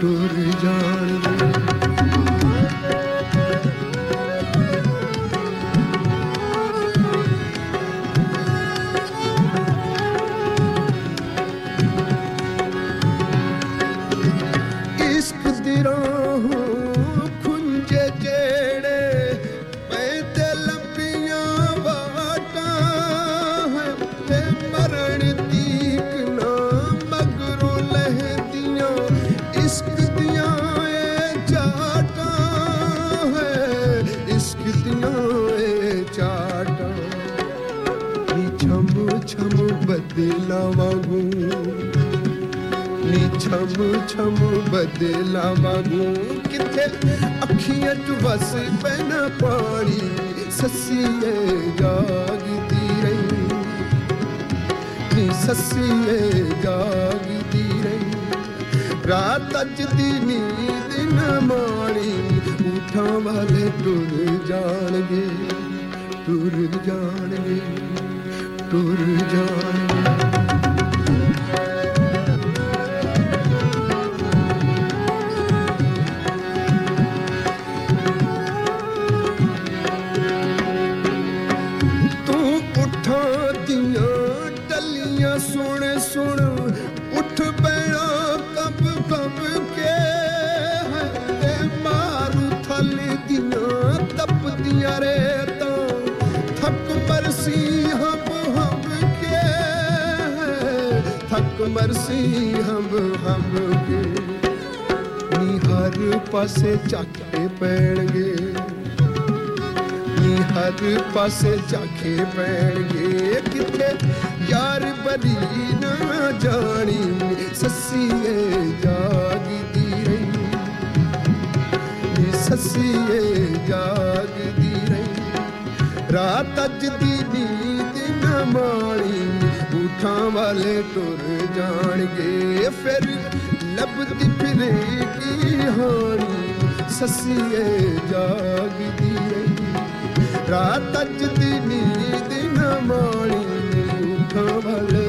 ਟੁਰ ਜਾਣਗੇ। बदलावू छम छम बदलावू किथे अखियाँ तू बस पे ना पारी ससिए जागती रही। नी ससिए जागती रही। रात अज दी नींद न मारी उठा वाले तुर जान गे तुर जान गे तुर जान सुन सुन, उठ बैठो, कब कब के हंदे मारू थल दिना तप दिया रे तो। थक बरसी हम हम के थक बरसी हम हम के। नी हर पासे चाके पैणगे। नी हर पासे चाके पैणगे। कितने ਭਲੀ ਨਾ ਜਾਣੀ, ਸੱਸੀਏ ਜਾਗਦੀ ਰਹੀ ਸੱਸੀਏ ਜਾਗਦੀ ਰਹੀ ਰਾਤ ਅੱਜ ਦੀ ਨੀਂਦ ਨਾ ਮਾਣੀ ਉਠਾਂ ਵਾਲੇ ਟੁਰ ਜਾਣਗੇ। ਫਿਰ ਲੱਭਦੀ ਫਿਰੇ ਕੀ ਹਾਣੀ, ਸੱਸੀਏ ਜਾਗਦੀ ਰਹੀ ਰਾਤ ਅੱਜ ਦੀ ਨੀਂਦ ਨਾ ਮਾਣੀ ਉਠਾਂ ਵਾਲੇ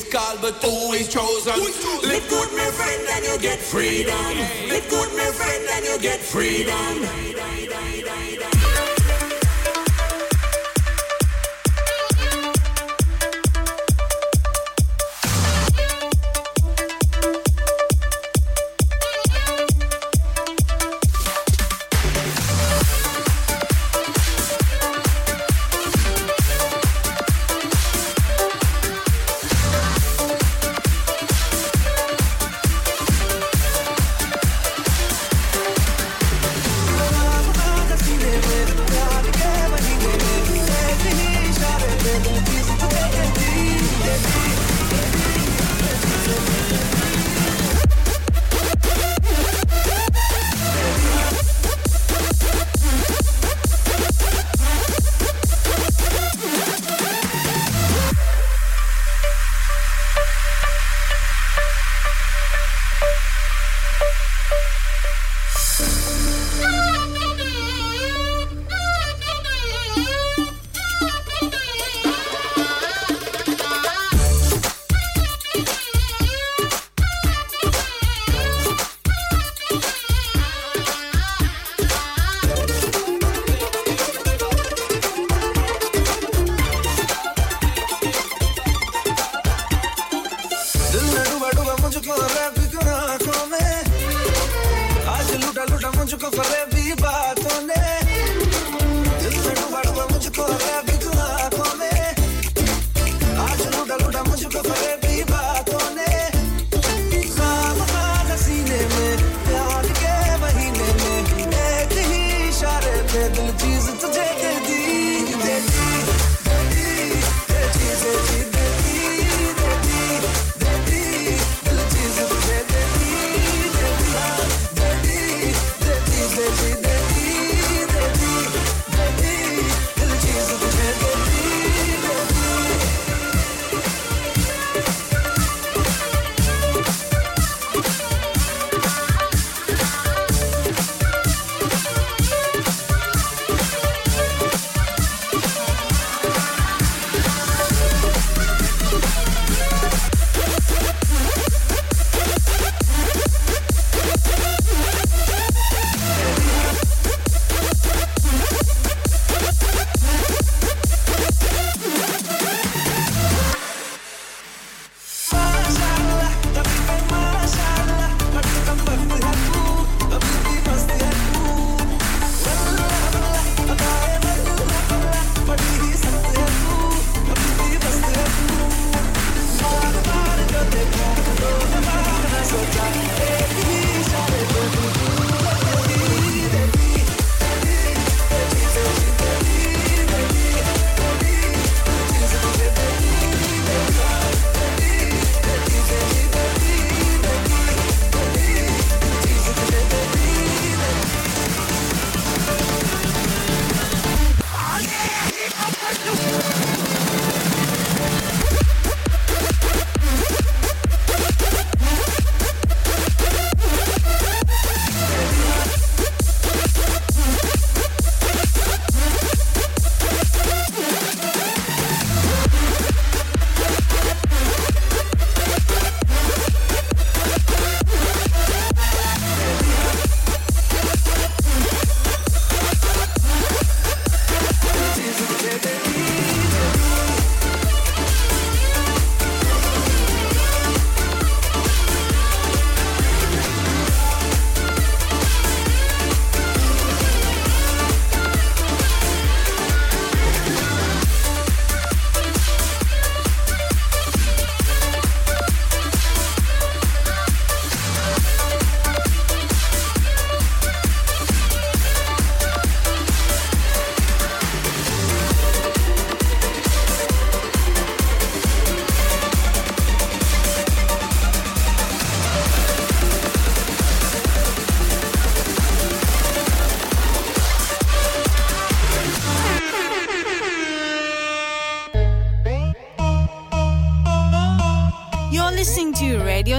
is called, but who is chosen? Live good, my friend, and you get freedom. Live good, my friend, and you get freedom.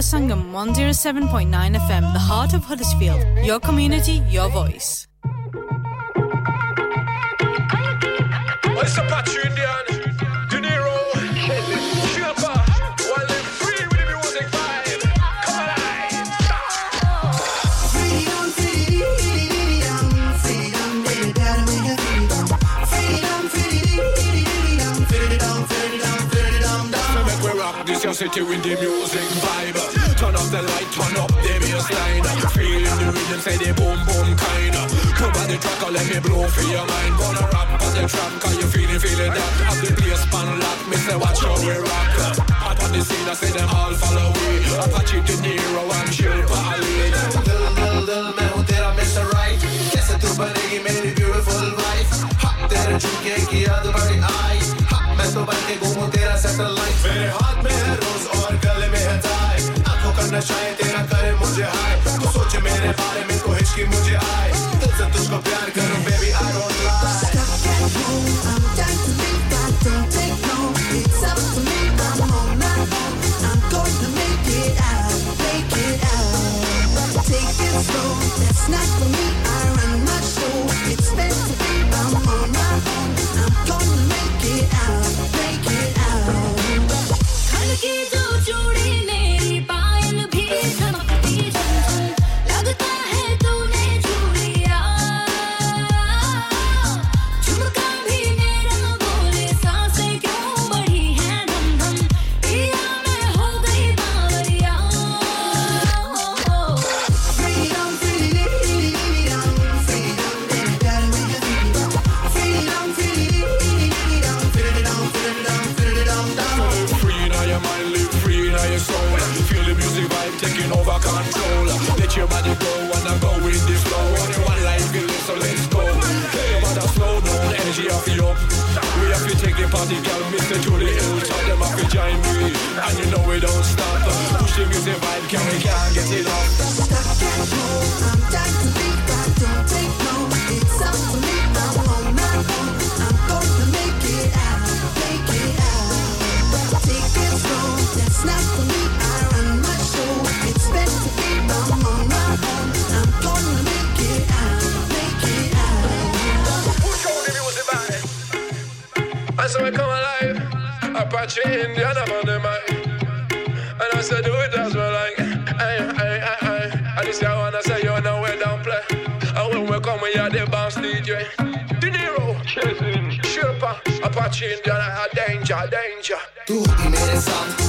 Sangam 107.9 FM, the heart of Huddersfield. Your community, your voice. play that Have the place pan lock Me say watch how we rock Hot on the scene I say them all follow we Apache De Niro and little little Dil dil dil I miss Mr. Right कैसे तू बनेगी मेरी beautiful wife हाँ other party किया Hot, आई हाँ मैं तो बन के घूमूं तेरा satellite मेरे हाथ में है रोज और गले में है टाई आंखों का नशा है तेरा can we can't get it off. Stuck at home, I'm dying to don't take no. It's up to me, I'm my own. I'm gonna make it out, make it out. Take it slow, not for me. I run my show. It's to on my own. I'm gonna make it out, make it out. I come alive. The. And I said, do it as well. watching, then I had danger, danger. Tú tienes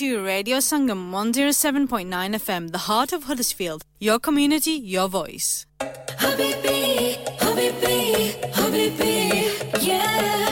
to Radio Sangam 107.9 FM, the heart of Huddersfield. Your community, your voice. Habibi, Habibi, Habibi, yeah.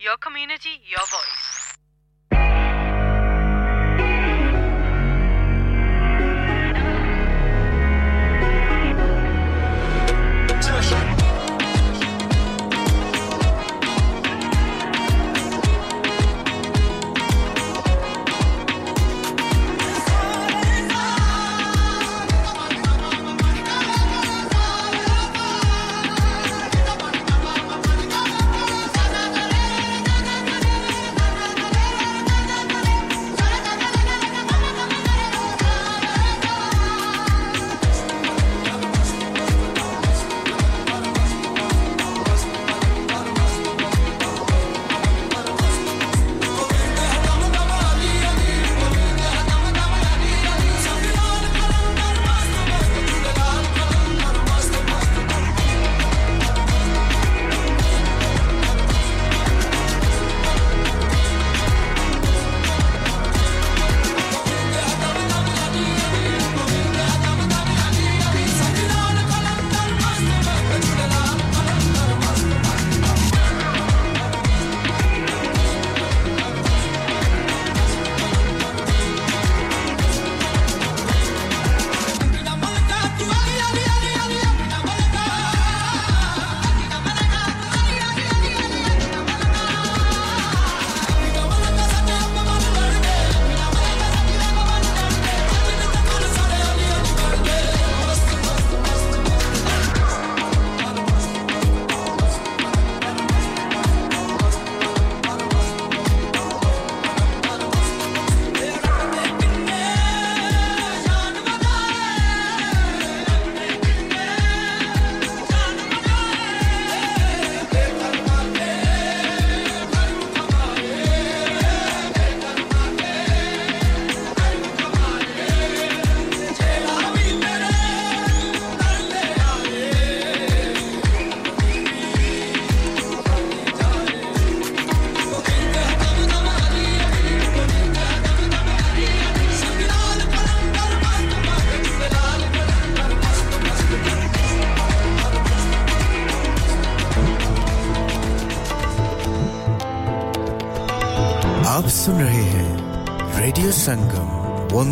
Your community, your voice.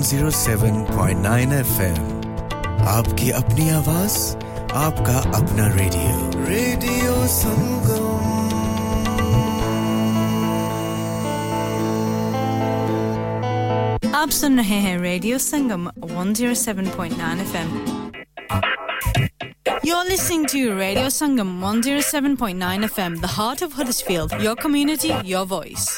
107.9 FM आपकी अपनी आवाज़ आपका अपना radio radio संगम आप सुन रहे हैं radio Sangam 107.9 FM. You're listening to Radio Sangam 107.9 FM, the heart of Huddersfield. Your community, your voice.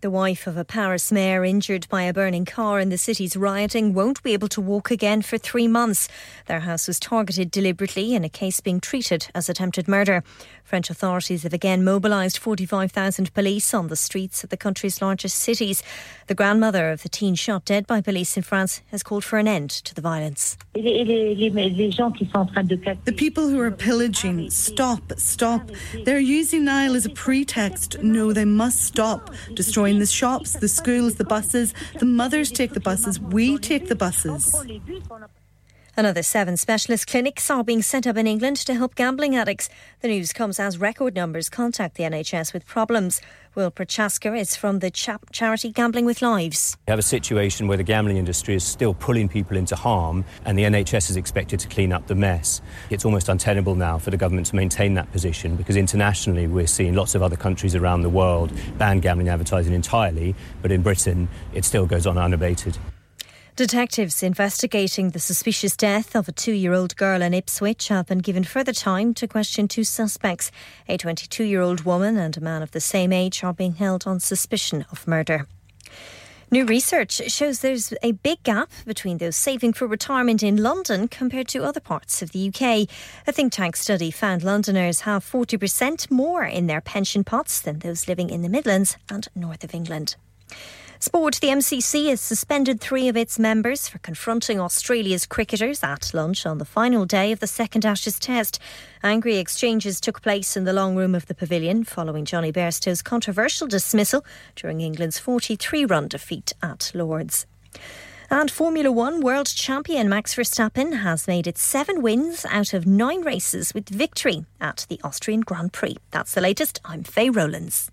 The wife of a Paris mayor injured by a burning car in the city's rioting won't be able to walk again for three months. Their house was targeted deliberately in a case being treated as attempted murder. French authorities have again mobilised 45,000 police on the streets of the country's largest cities. The grandmother of the teen shot dead by police in France has called for an end to the violence. The people who are pillaging, stop, stop. They're using Nahel as a pretext. No, they must stop. Destroying the shops, the schools, the buses. The mothers take the buses. We take the buses. Another seven specialist clinics are being set up in England to help gambling addicts. The news comes as record numbers contact the NHS with problems. Will Prochaska is from the cha- charity Gambling with Lives. We have a situation where the gambling industry is still pulling people into harm, and the NHS is expected to clean up the mess. It's almost untenable now for the government to maintain that position because internationally we're seeing lots of other countries around the world ban gambling advertising entirely, but in Britain it still goes on unabated. Detectives investigating the suspicious death of a two year old girl in Ipswich have been given further time to question two suspects. A 22 year old woman and a man of the same age are being held on suspicion of murder. New research shows there's a big gap between those saving for retirement in London compared to other parts of the UK. A think tank study found Londoners have 40% more in their pension pots than those living in the Midlands and north of England. Sport, the MCC has suspended three of its members for confronting Australia's cricketers at lunch on the final day of the second Ashes Test. Angry exchanges took place in the long room of the pavilion following Jonny Bairstow's controversial dismissal during England's 43 run defeat at Lords. And Formula One world champion Max Verstappen has made it seven wins out of nine races with victory at the Austrian Grand Prix. That's the latest. I'm Faye Rowlands.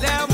that out.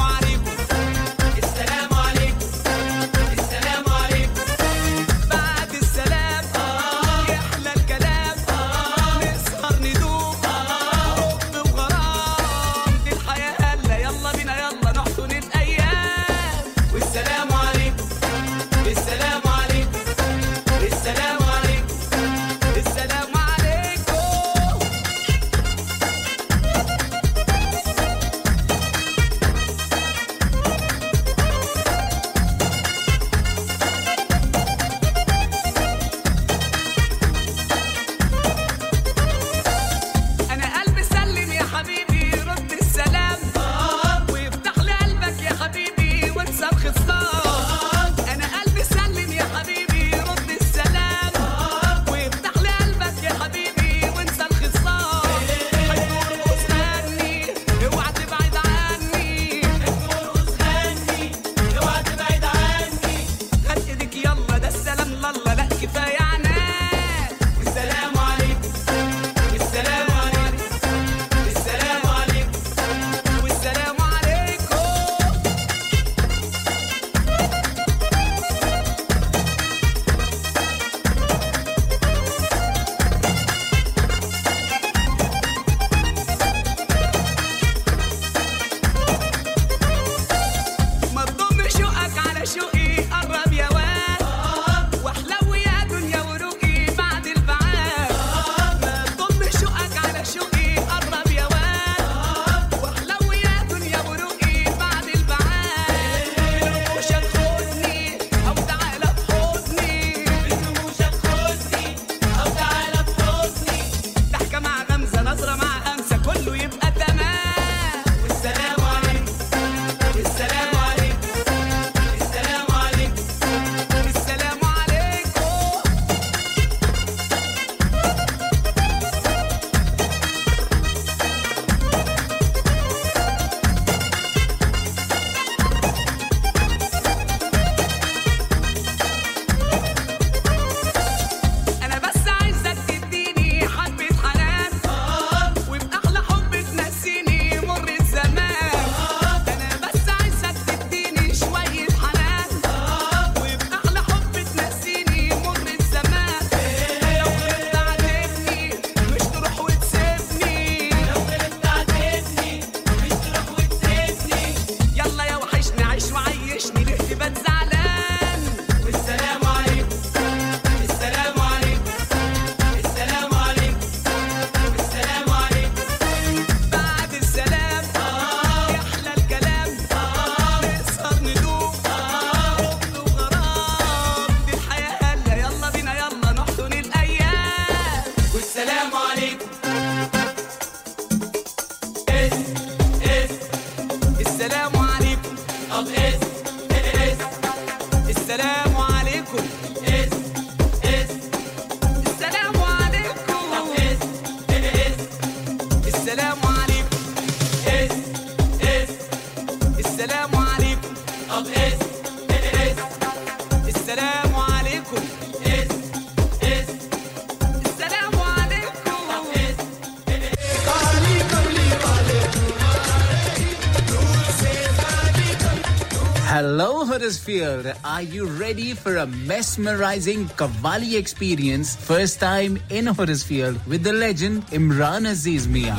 Hello, Huddersfield. Are you ready for a mesmerizing Qawwali experience? First time in Huddersfield with the legend Imran Aziz Mian.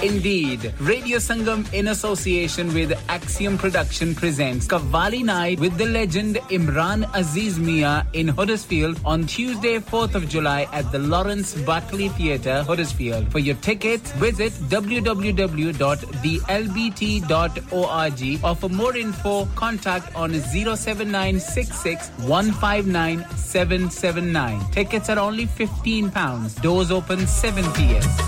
Indeed, Radio Sangam in association with Axiom Production presents Qawwali Night with the legend Imran Aziz Mian in Huddersfield on Tuesday, 4th of July at the Lawrence Batley Theatre, Huddersfield. For your tickets, visit www.thelbt.org or for more info, contact on 07966 159 779. Tickets are only £15. Doors open 7 p.m.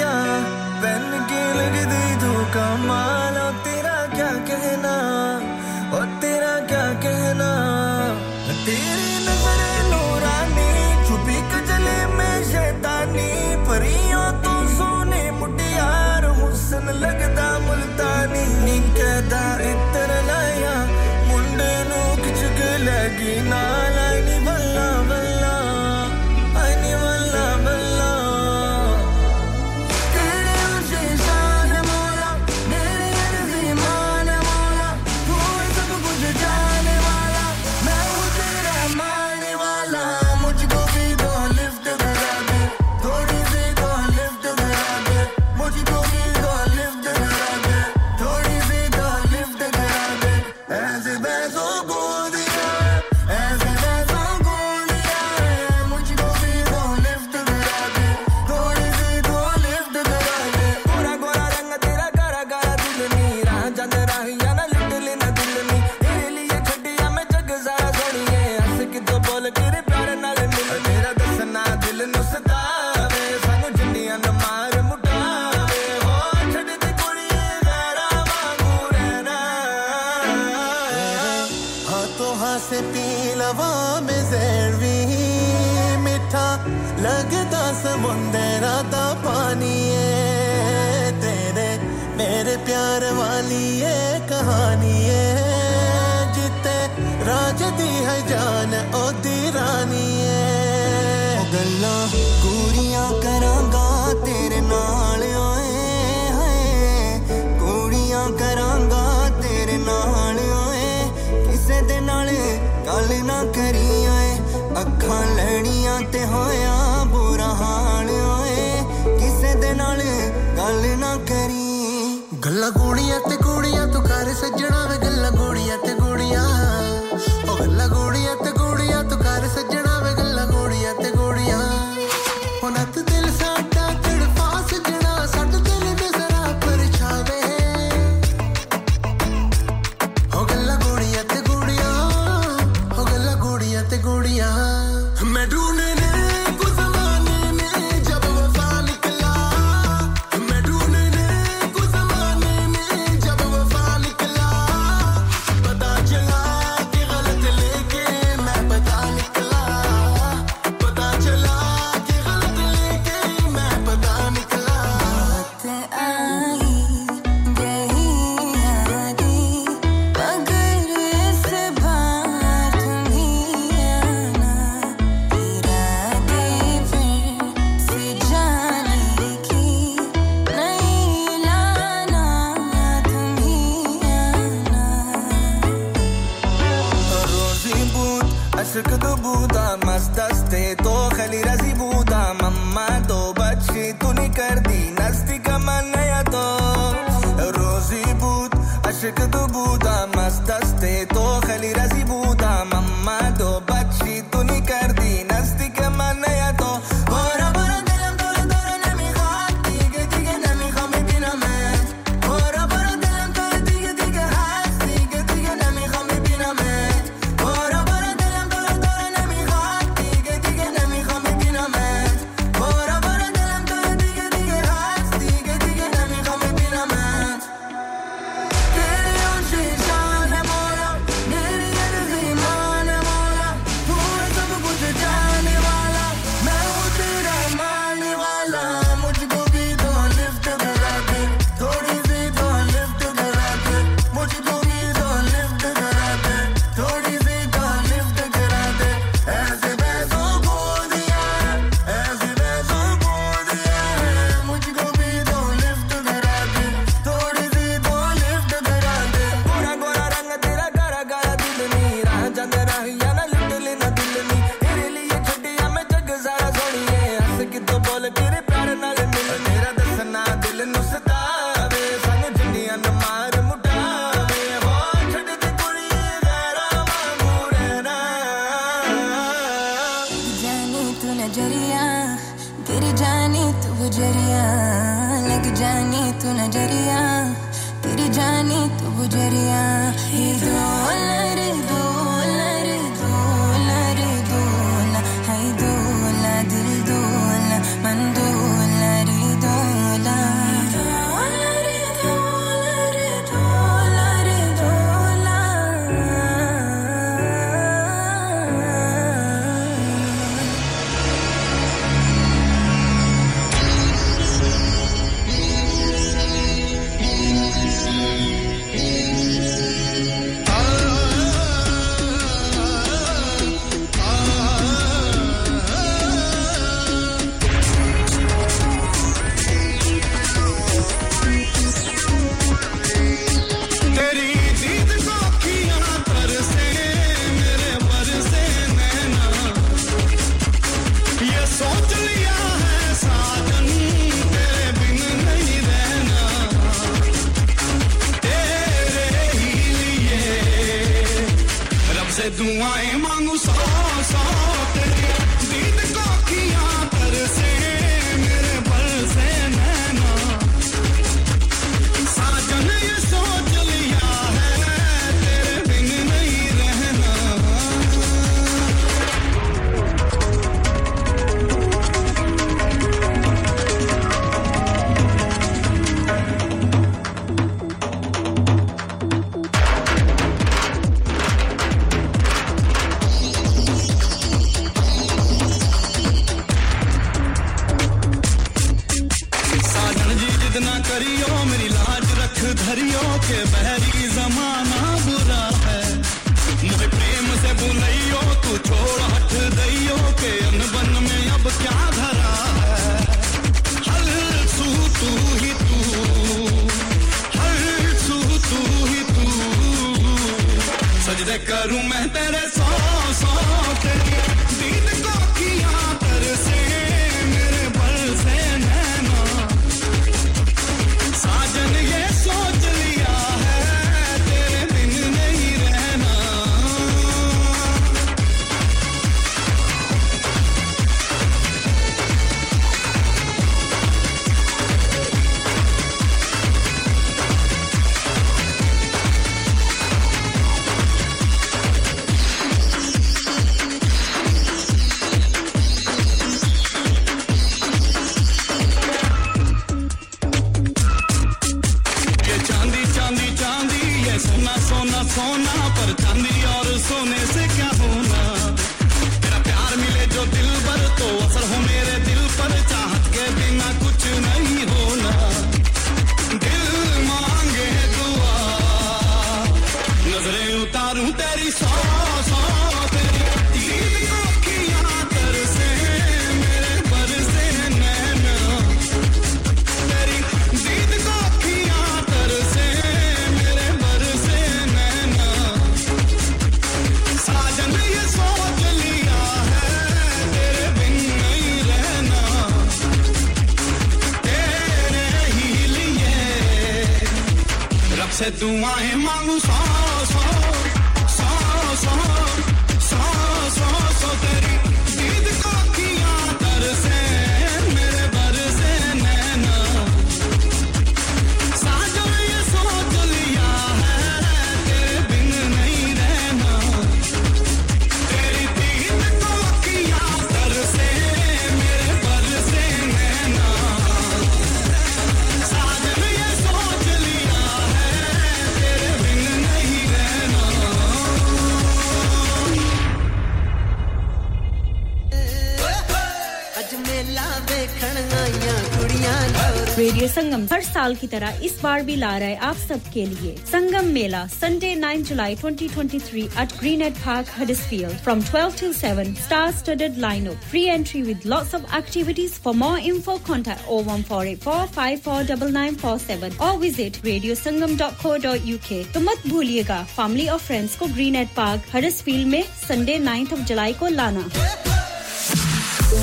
साल की तरह इस बार भी ला रहे आप सबके लिए Sangam Mela Sunday 9 July 2023 at Greenhead park Huddersfield from 12 to 7 star studded lineup free entry with lots of activities for more info contact O eight four five four double nine four seven और visit radio Sangam dot co dot U K तो मत भूलिएगा family और friends को Greenhead park Huddersfield में Sunday 9th of July को लाना।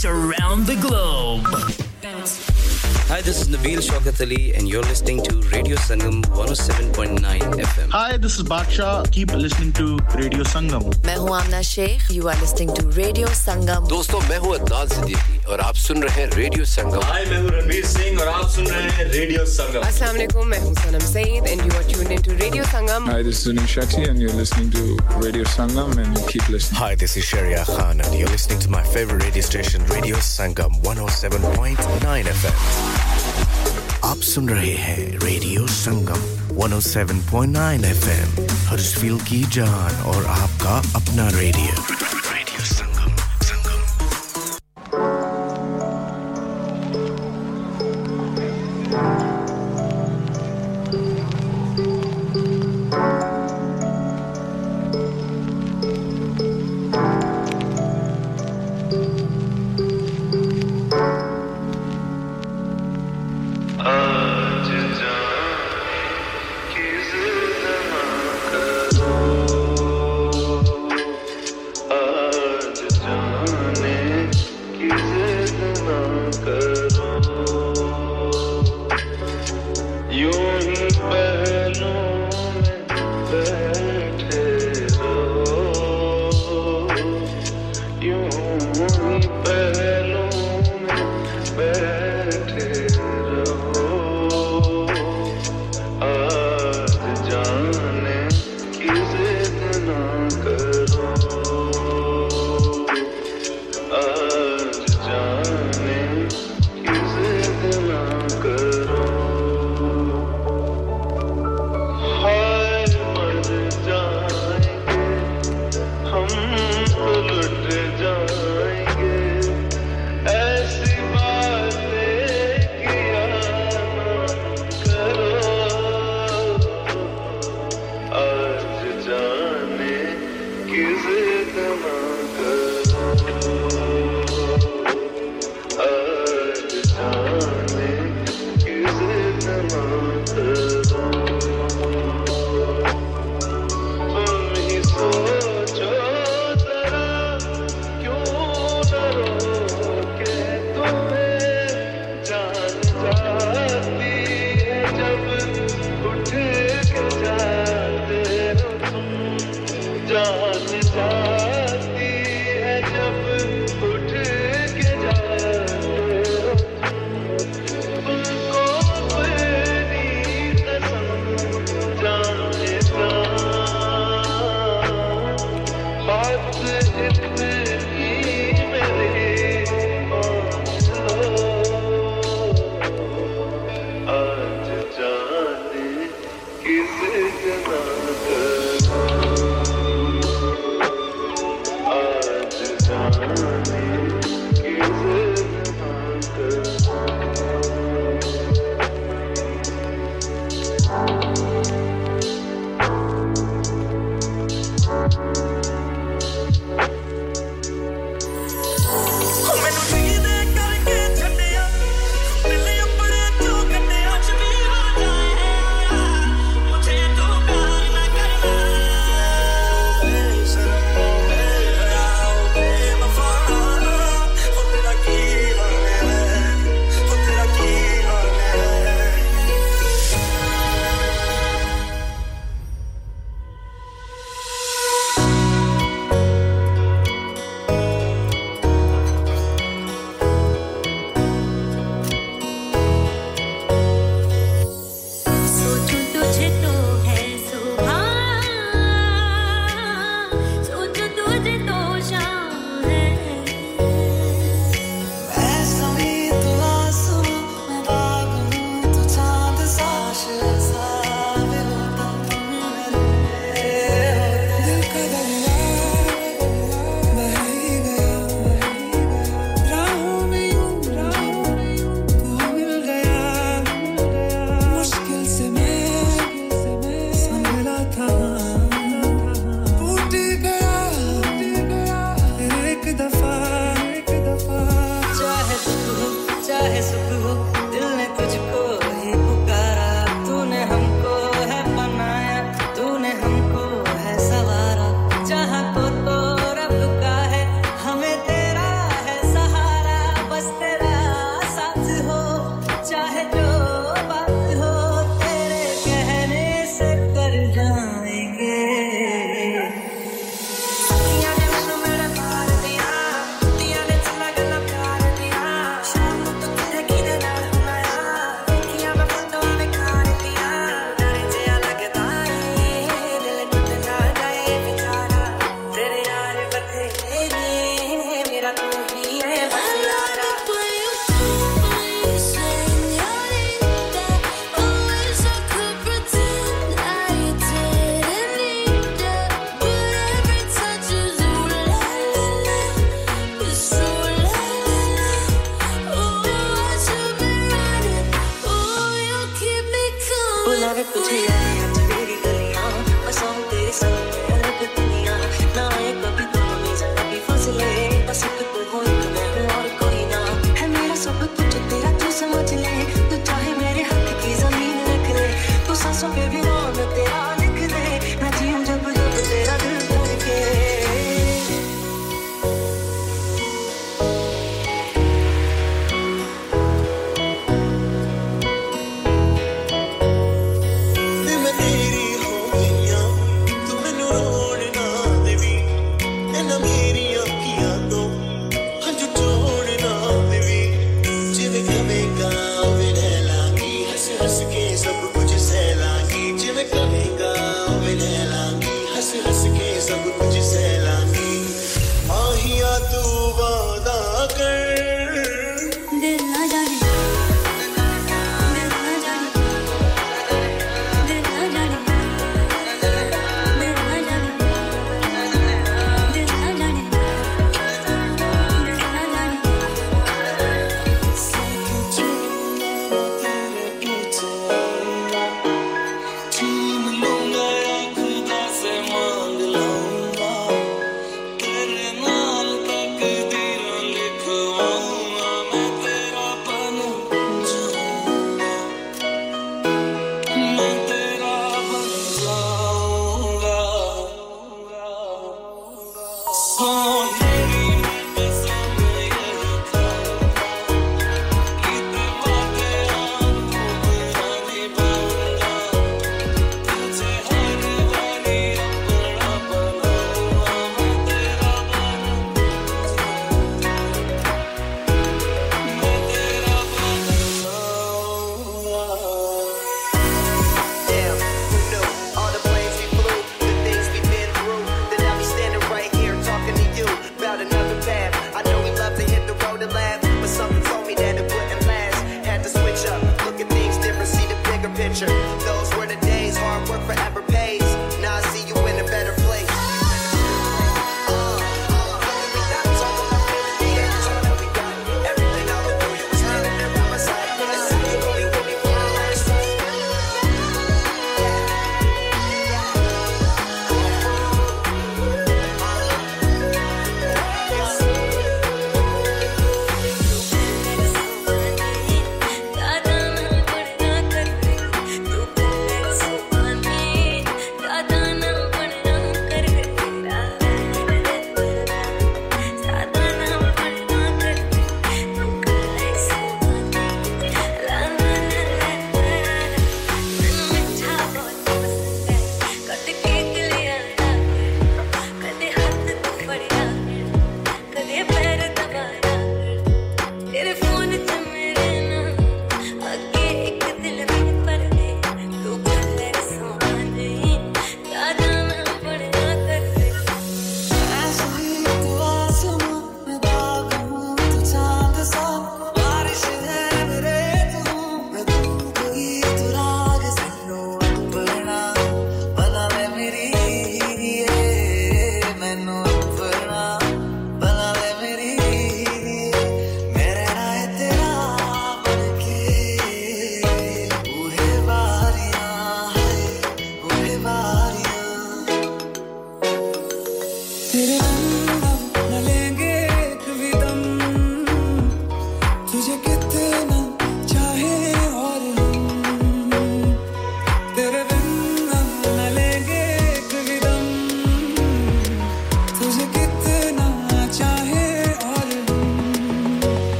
Radio Sangam. Listen to us around the globe. Hi, this is Nabil Shaukat Ali, and you're listening to Radio Sangam 107.9 FM. Hi, this is Baksha. Keep listening to Radio Sangam. मैं हूँ आमना Sheikh you are listening to radio संगम दोस्तों मैं हूँ अदनान सिद्दीकी और आप सुन रहे हैं रेडियो संगम हाय मैं हूँ रणवीर सिंह और आप सुन रहे हैं रेडियो संगम अस्सलाम वालेकुम मैं हूँ Sanam Saeed and you are tuned into radio Sangam Hi, this is Zunin Shetty, and you're listening to Radio Sangam, and keep listening. Hi, this is Sharia Khan, and you're listening to my favorite radio station, Radio Sangam 107.9 FM. आप सुन रहे हैं radio Sangam 107.9 FM हर्षफील की जान और आपका अपना radio radio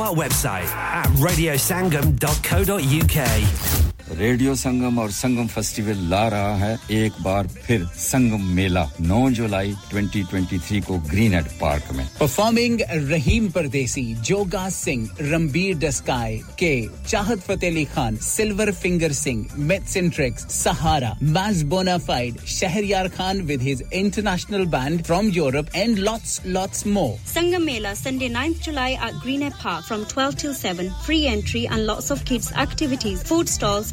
our website at radiosangam.co.uk. Radio Sangam और संगम फेस्टिवल ला रहा है। एक बार फिर संगम मेला 9 जुलाई 2023 को ग्रीन एड पार्क में। परफॉर्मिंग रहीम परदेसी जोगा सिंह रणबीर डस्काई के चाहत फतेह अली खान सिल्वर फिंगर सिंह मेटसेंट्रिक्स Sahara maize Bonafide Shahryar Khan with his international band from Europe and lots lots more Sangam Mela, Sunday 9th July at Greenhead Park from 12 till 7. Free entry and lots of kids' activities, food stalls,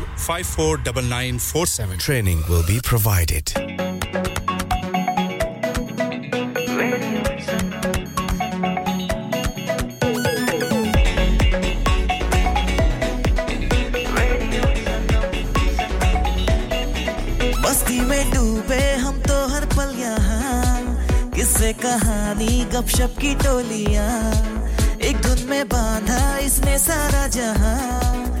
549947 Training will be provided. मस्ती में डूबे हम तो हर पल यहाँ। किससे कहानी गपशप की टोलियाँ। एक धुन में बांधा इसने सारा जहाँ।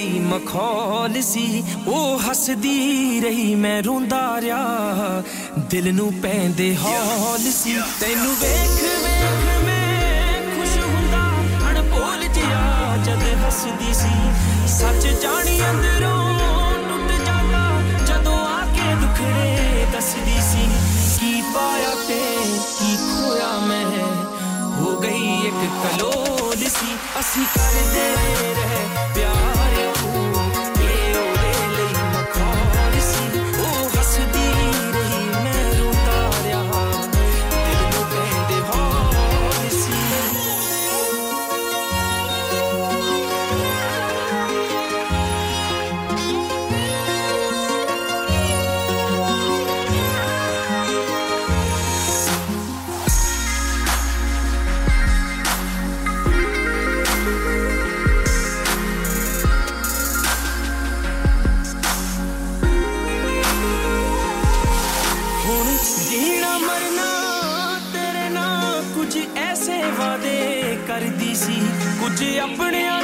ਉਹਦੇ ਲਈ ਮਖੌਲ ਸੀ ਉਹ ਹੱਸਦੀ ਰਹੀ ਮੈਂ ਰੋਂਦਾ ਰਿਹਾ ਦਿਲ ਨੂੰ ਪੈਂਦੇ ਹੌਲ ਸੀ ਤੈਨੂੰ ਵੇਖ ਵੇਖ ਮੈਂ ਖੁਸ਼ ਹੁੰਦਾ ਅਣਭੋਲ ਜਿਹਾ ਜਦ ਹੱਸਦੀ ਸੀ ਸੱਚ ਜਾਣੀ ਅੰਦਰੋਂ ਟੁੱਟ ਜਾਂਦਾ ਜਦੋਂ ਆ ਕੇ ਦੁਖੜੇ ਦੱਸਦੀ ਸੀ ਕੀ ਪਾਇਆ ਤੇ ਕੀ ਖੋਇਆ ਮੈਂ ਹੋ ਗਈ ਇੱਕ ਕਲੋਲ ਸੀ ਅਸੀਂ ਕਰਦੇ ਰਹੇ ਪਿਆਰ ਕੁਝ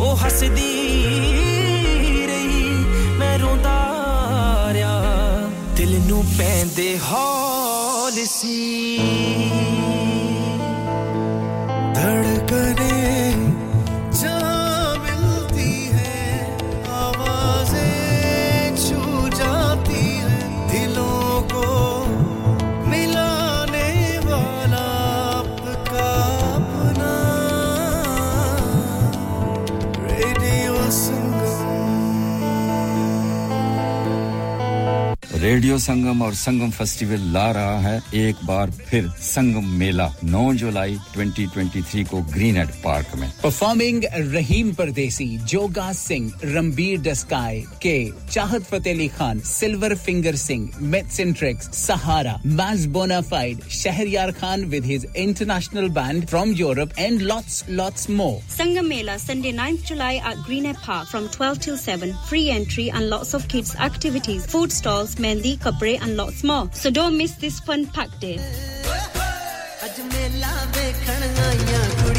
ਉਹ ਹੱਸਦੀ ਰਹੀ। ਮੈਂ ਰੋਂਦਾ ਰਿਹਾ। ਦਿਲ ਨੂੰ ਪੈਂਦੇ ਹੌਲ ਸੀ। रेडियो संगम और संगम फेस्टिवल ला रहा है। एक बार फिर संगम मेला 9 जुलाई 2023 को ग्रीन एड पार्क में परफॉर्मिंग रहीम परदेसी जोगा सिंह रणबीर डस्काई के Chahat Fateh Ali Khan Silver Finger Singh myths and tricks Sahara maize Bonafide Shahryar Khan with his international band from Europe and lots lots more Sangam Mela, Sunday 9th July at Greenhead Park from 12 till 7. Free entry and lots of kids' activities, food stalls, mehndi, kapre and lots more. So don't miss this fun packed active.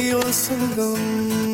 you are so alone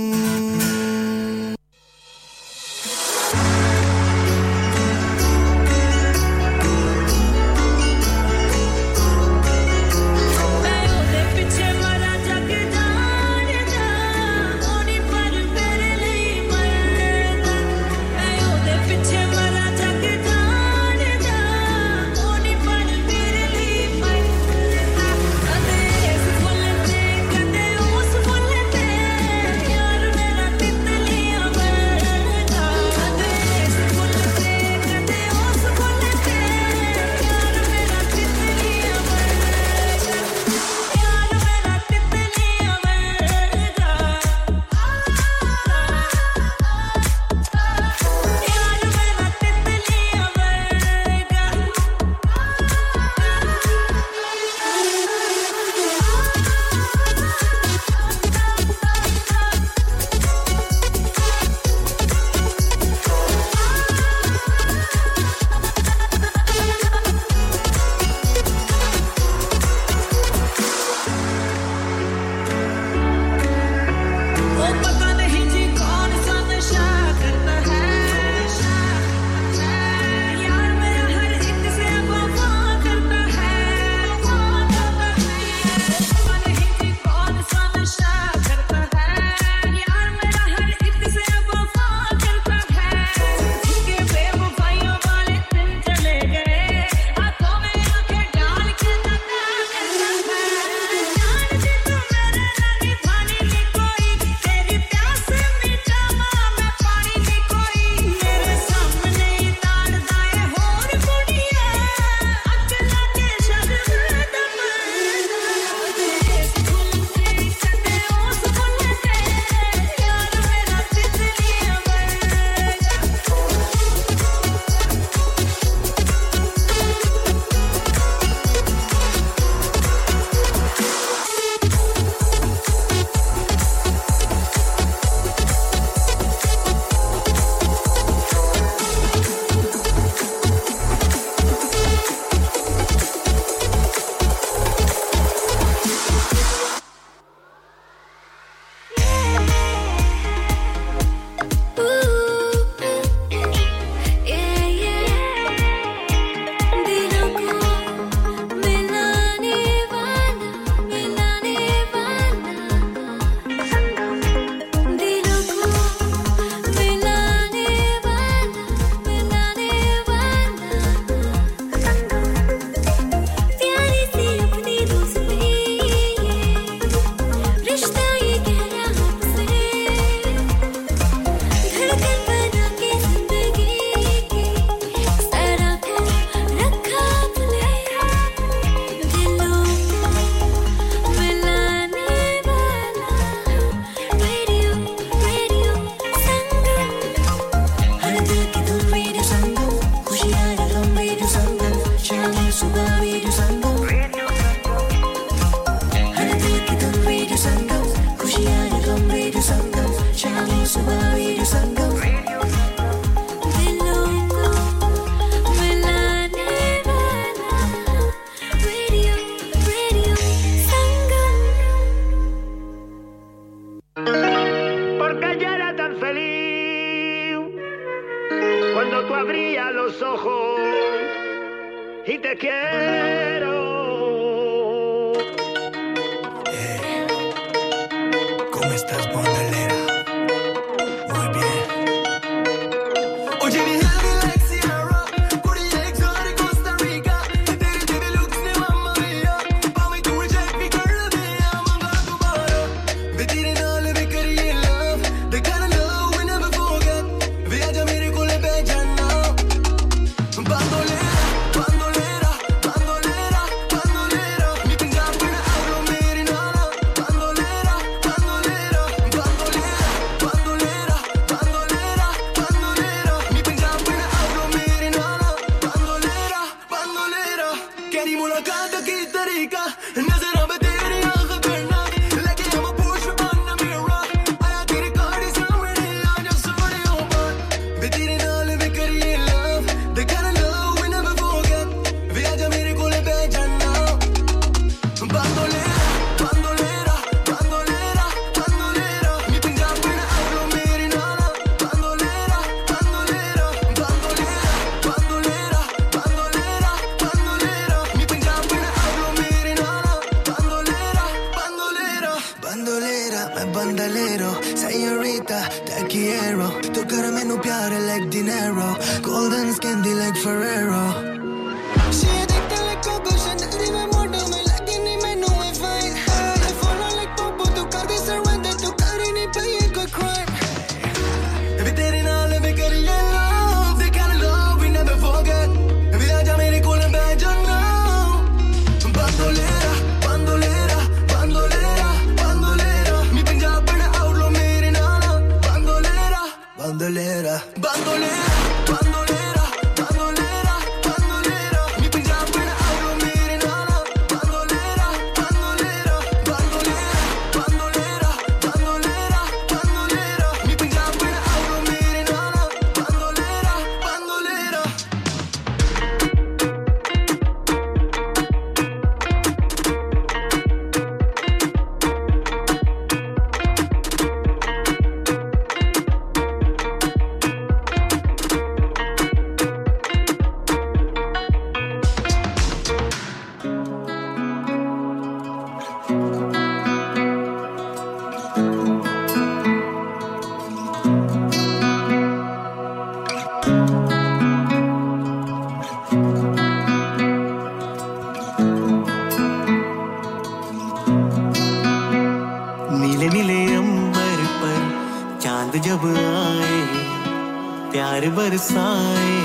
तरसाए,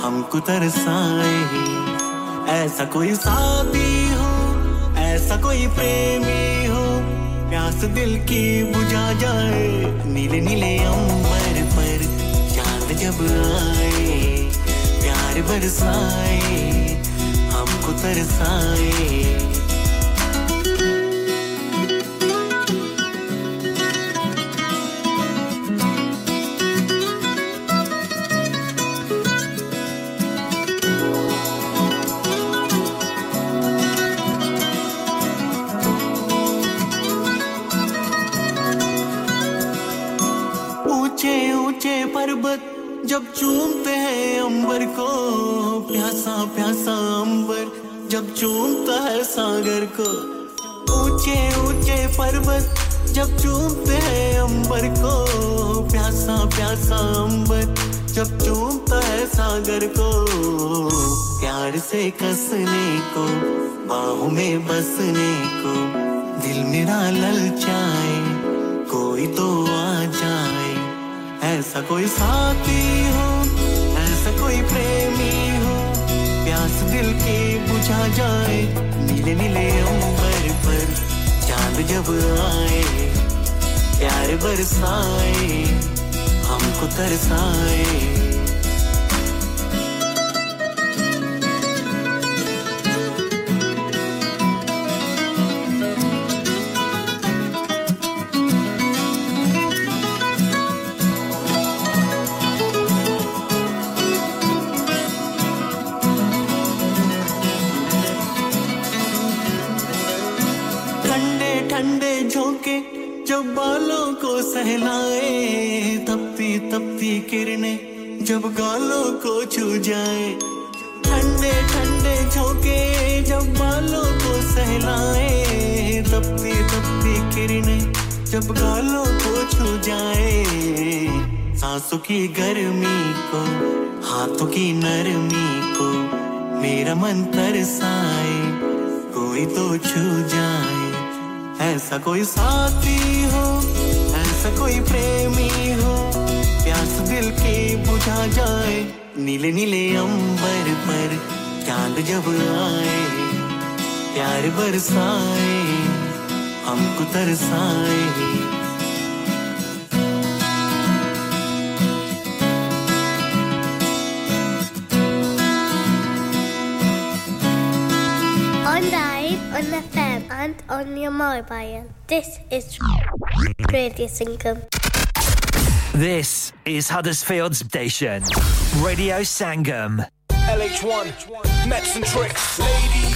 हमको तरसाए। ऐसा कोई साथी हो, ऐसा कोई प्रेमी हो, प्यास दिल की बुझा जाए, नीले नीले अंबर पर चाँद जब आए, प्यार बरसाए, हमको तरसाए। जब चूमते हैं अंबर को, प्यासा प्यासा अंबर। जब चूमता है सागर को, ऊँचे ऊँचे पर्वत। जब चूमते हैं अंबर को, प्यासा प्यासा अंबर। जब चूमता है सागर को, प्यार से कसने को, बाहों में बसने को। दिल मेरा ललचाए, कोई तो आ जाए। ऐसा कोई साथी हो, ऐसा कोई प्रेमी हो। प्यास दिल के बुझा जाए नीले नीले अंबर पर चाँद जब आए, प्यार बरसाए, हमको तरसाए। जब गालों को छू जाए, ठंडे ठंडे झोंके, जब बालों को सहलाए, तपती तपती किरणें जब गालों को छू जाए। सांसों की गर्मी को, हाथों की नरमी को, मेरा मन तरसाए, कोई तो छू जाए। ऐसा कोई साथी हो, ऐसा कोई प्रेमी हो मंजिल के बुझा जाए नीले नीले अंबर पर चाँद जब आए, प्यार बरसाए, हमको तरसाए On your mobile. This is Radio Income. This is Huddersfield station, Radio Sangam. LH1, Metz and Trix. Ladies,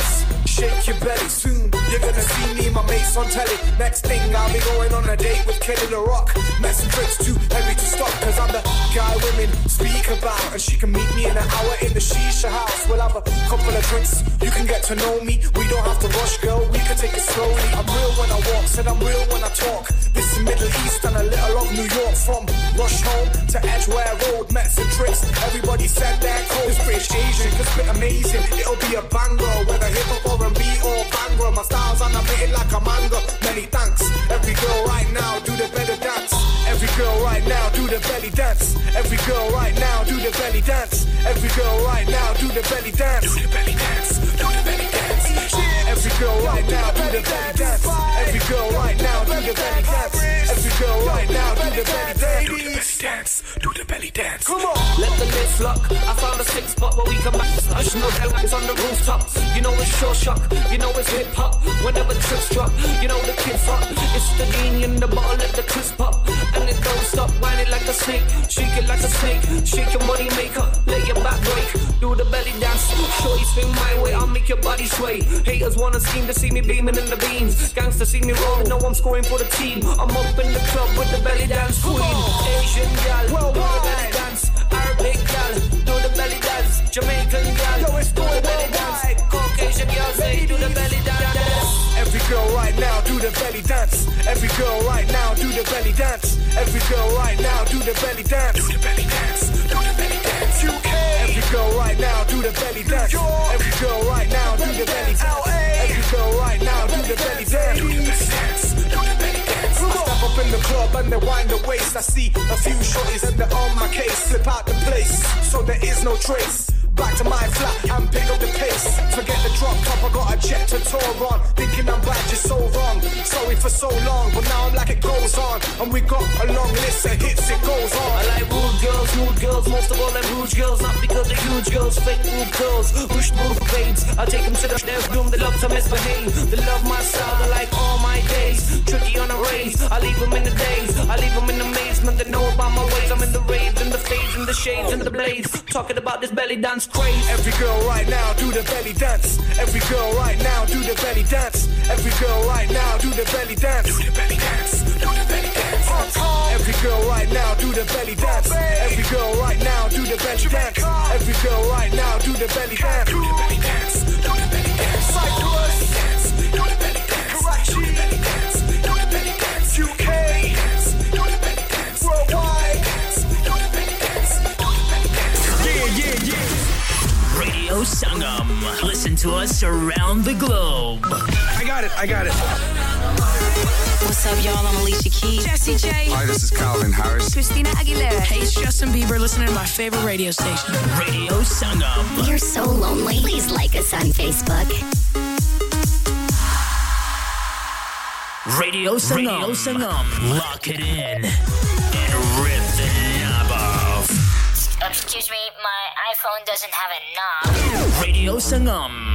shake your belly. Soon you're gonna see me my mates on telly. Next thing, I'll be going on a date with Kenny the Rock. Metz and Trix too heavy to stop, cause I'm the guy women speak about. And she can meet me in an hour in the shisha house. We'll have a couple of drinks, you can get to know me. We don't have to rush, girl, we can take it slowly. I'm real when I walk, said I'm real when I talk. This is Middle East and a little of New York. From Rusholme to Edgware Road, Metz and Trix. Everybody said that cold. This British Asian can spit amazing. It'll be a banger, whether hip hop or R&B or Bhangra. My style's animated like a manga. Many thanks. Every girl right now do the better dance. Every girl right now do the belly dance. Every girl right now do the belly dance. Every girl right now do the belly dance. Do the belly dance. Do the belly dance. Every girl right now do the belly dance. Every girl right now do the belly dance. Right now do the belly dance. Do the belly dance. Do the belly dance. Come on. Let the lift lock. I found a six spot where we can back the You know that on the rooftop. You know it's sure shock. You know it's hip hop. Whenever trips drop, you know the kids hot. It's the genie in the bottle, let the crisp pop. And it don't stop, whine it like a snake. Shake it like a snake. Shake your money maker. Let your back break. Do the belly dance. Shorty swing my way. I'll make your body sway. Haters wanna scheme to see me beaming in the beams. Gangsters see me rolling. Know I'm scoring for the team. I'm up in the club with the belly dance queen. Asian gal. Do the belly dance. Arabic gal. Do the belly dance. Jamaican gal. Yo, it's do the belly dance. Caucasian gal say do the belly dance. Every girl right now do the belly dance. Every girl right now do the belly dance. Every girl right now do the belly dance. Do the belly dance. Do the belly dance. UK. Every girl right now do the belly dance. Every girl right now do the belly dance. Every girl right now do the belly dance. Do the belly dance. Step up in the club and they wind the waist. I see a few shorties and they're on my case. Slip out the place so there is no trace. Back to my flat and pick up the pace. Forget the drop top, I got a jet to tour on. Thinking I'm bad, just so wrong. Sorry for so long, but now I'm like it goes on. And we got a long list of hits, it goes on. I like rude girls, rude girls, most of all them rude girls. Not because they're huge girls, fake rude girls. Push move babes. I take them to the their room, they love to misbehave. They love my style, they like all my days. Tricky on the race, I leave them in the days. I leave them in amazement, they know about my ways. I'm in the raves, in the fades, in the shades, in the blades. Talking about this belly dance Every girl right now do the belly dance. Every girl right now do the belly dance. Every girl right now do the belly dance. Do the belly dance. Do the belly dance. Every girl right now do the belly dance. Every girl right now do the belly dance. Every girl right now do the belly dance. Do the belly dance. To us around the globe. I got it. I got it. What's up, y'all? I'm Alicia Keys. Jessie J. Hi, this is Calvin Harris. Christina Aguilera. Hey, it's Justin Bieber listening to my favorite radio station. Radio Sangam. You're so lonely. Please like us on Facebook. Radio Sangam. Radio Sangam. Lock it in and rip the knob off. Excuse me, my iPhone doesn't have a knob. Radio Sangam.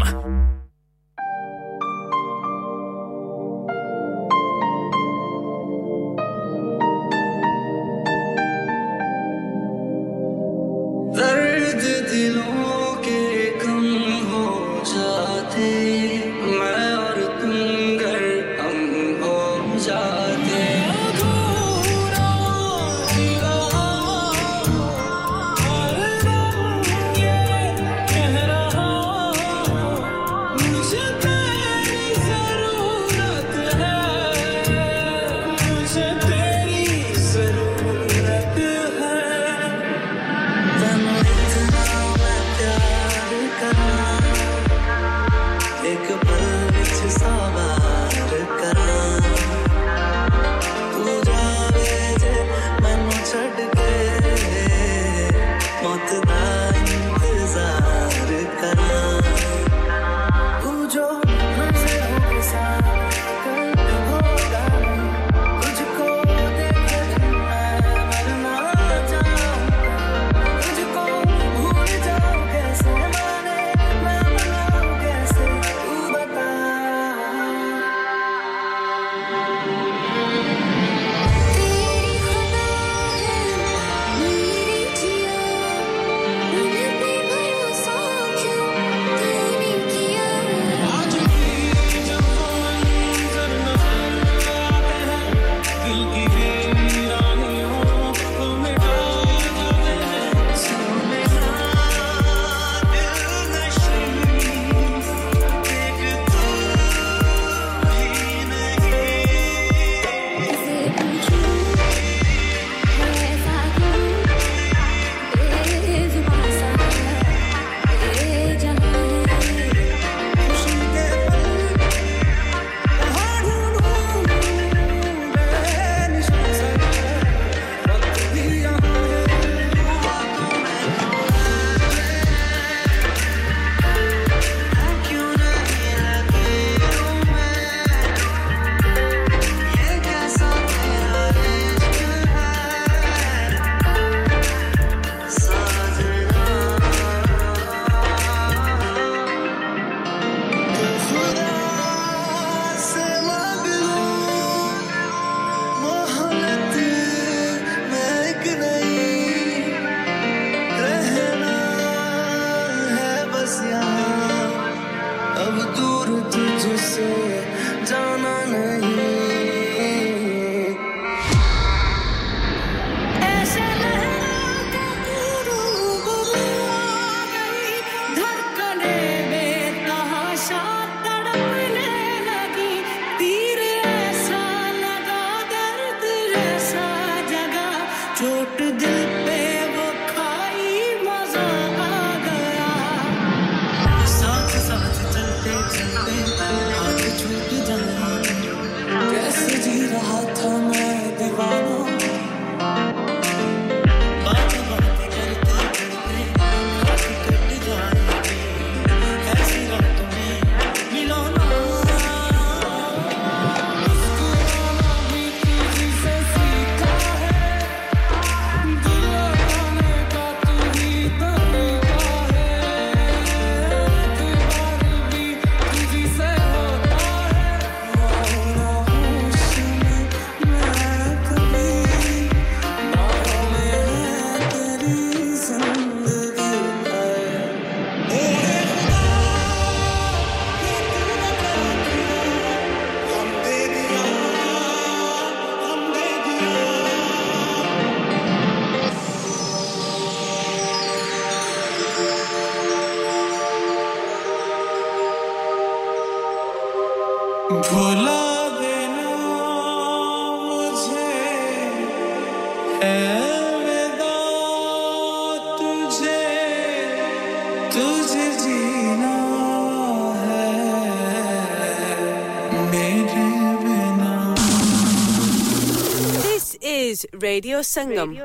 Radio Sangam.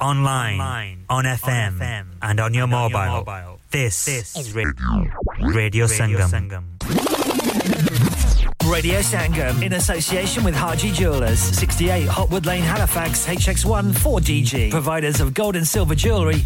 Online, Online, on, FM, on FM, and on your, and mobile. On your mobile. This, this is Radio, Radio, Radio Sangam. Sangam. Radio Sangam in association with Haji Jewelers, 68 Hopwood Lane, Halifax, HX1 4DG. Providers of gold and silver jewellery